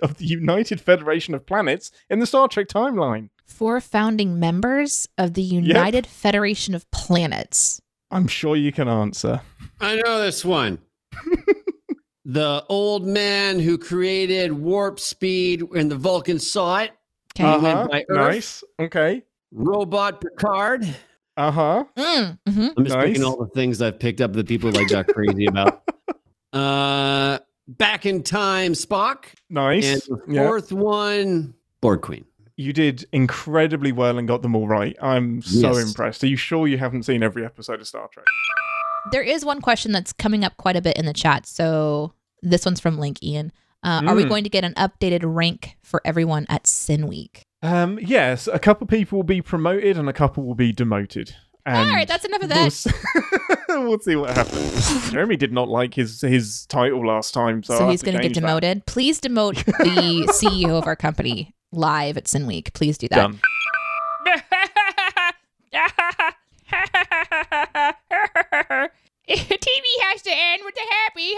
of the United Federation of Planets in the Star Trek timeline?
Four founding members of the United Federation of Planets.
I'm sure you can answer.
I know this one. [laughs] the old man who created warp speed and the Vulcan saw it.
Okay.
Uh, went
Uh-huh.
by Earth.
Nice. Okay.
Robot Picard.
Uh huh.
Mm, mhm.
I'm just
Nice.
picking all the things I've picked up that people like got crazy about. [laughs] Uh, back in time, Spock,
Nice.
and the
Yeah.
fourth one, Borg Queen.
You did incredibly well and got them all right. I'm so
Yes.
impressed. Are you sure you haven't seen every episode of Star Trek?
There is one question that's coming up quite a bit in the chat. So this one's from Link Ian. Uh, Are we
Mm.
going to get an updated rank for everyone at Sin Week?
Um, yes, a couple people will be promoted and a couple will be demoted.
All right, that's enough of
we'll,
that. [laughs]
we'll see what happens. Jeremy did not like his his title last time, so,
So, he's going to get
change that.
demoted. Please demote the [laughs] CEO of our company live at Sin Week. Please do that.
Done. [laughs]
TV has to end with the happy.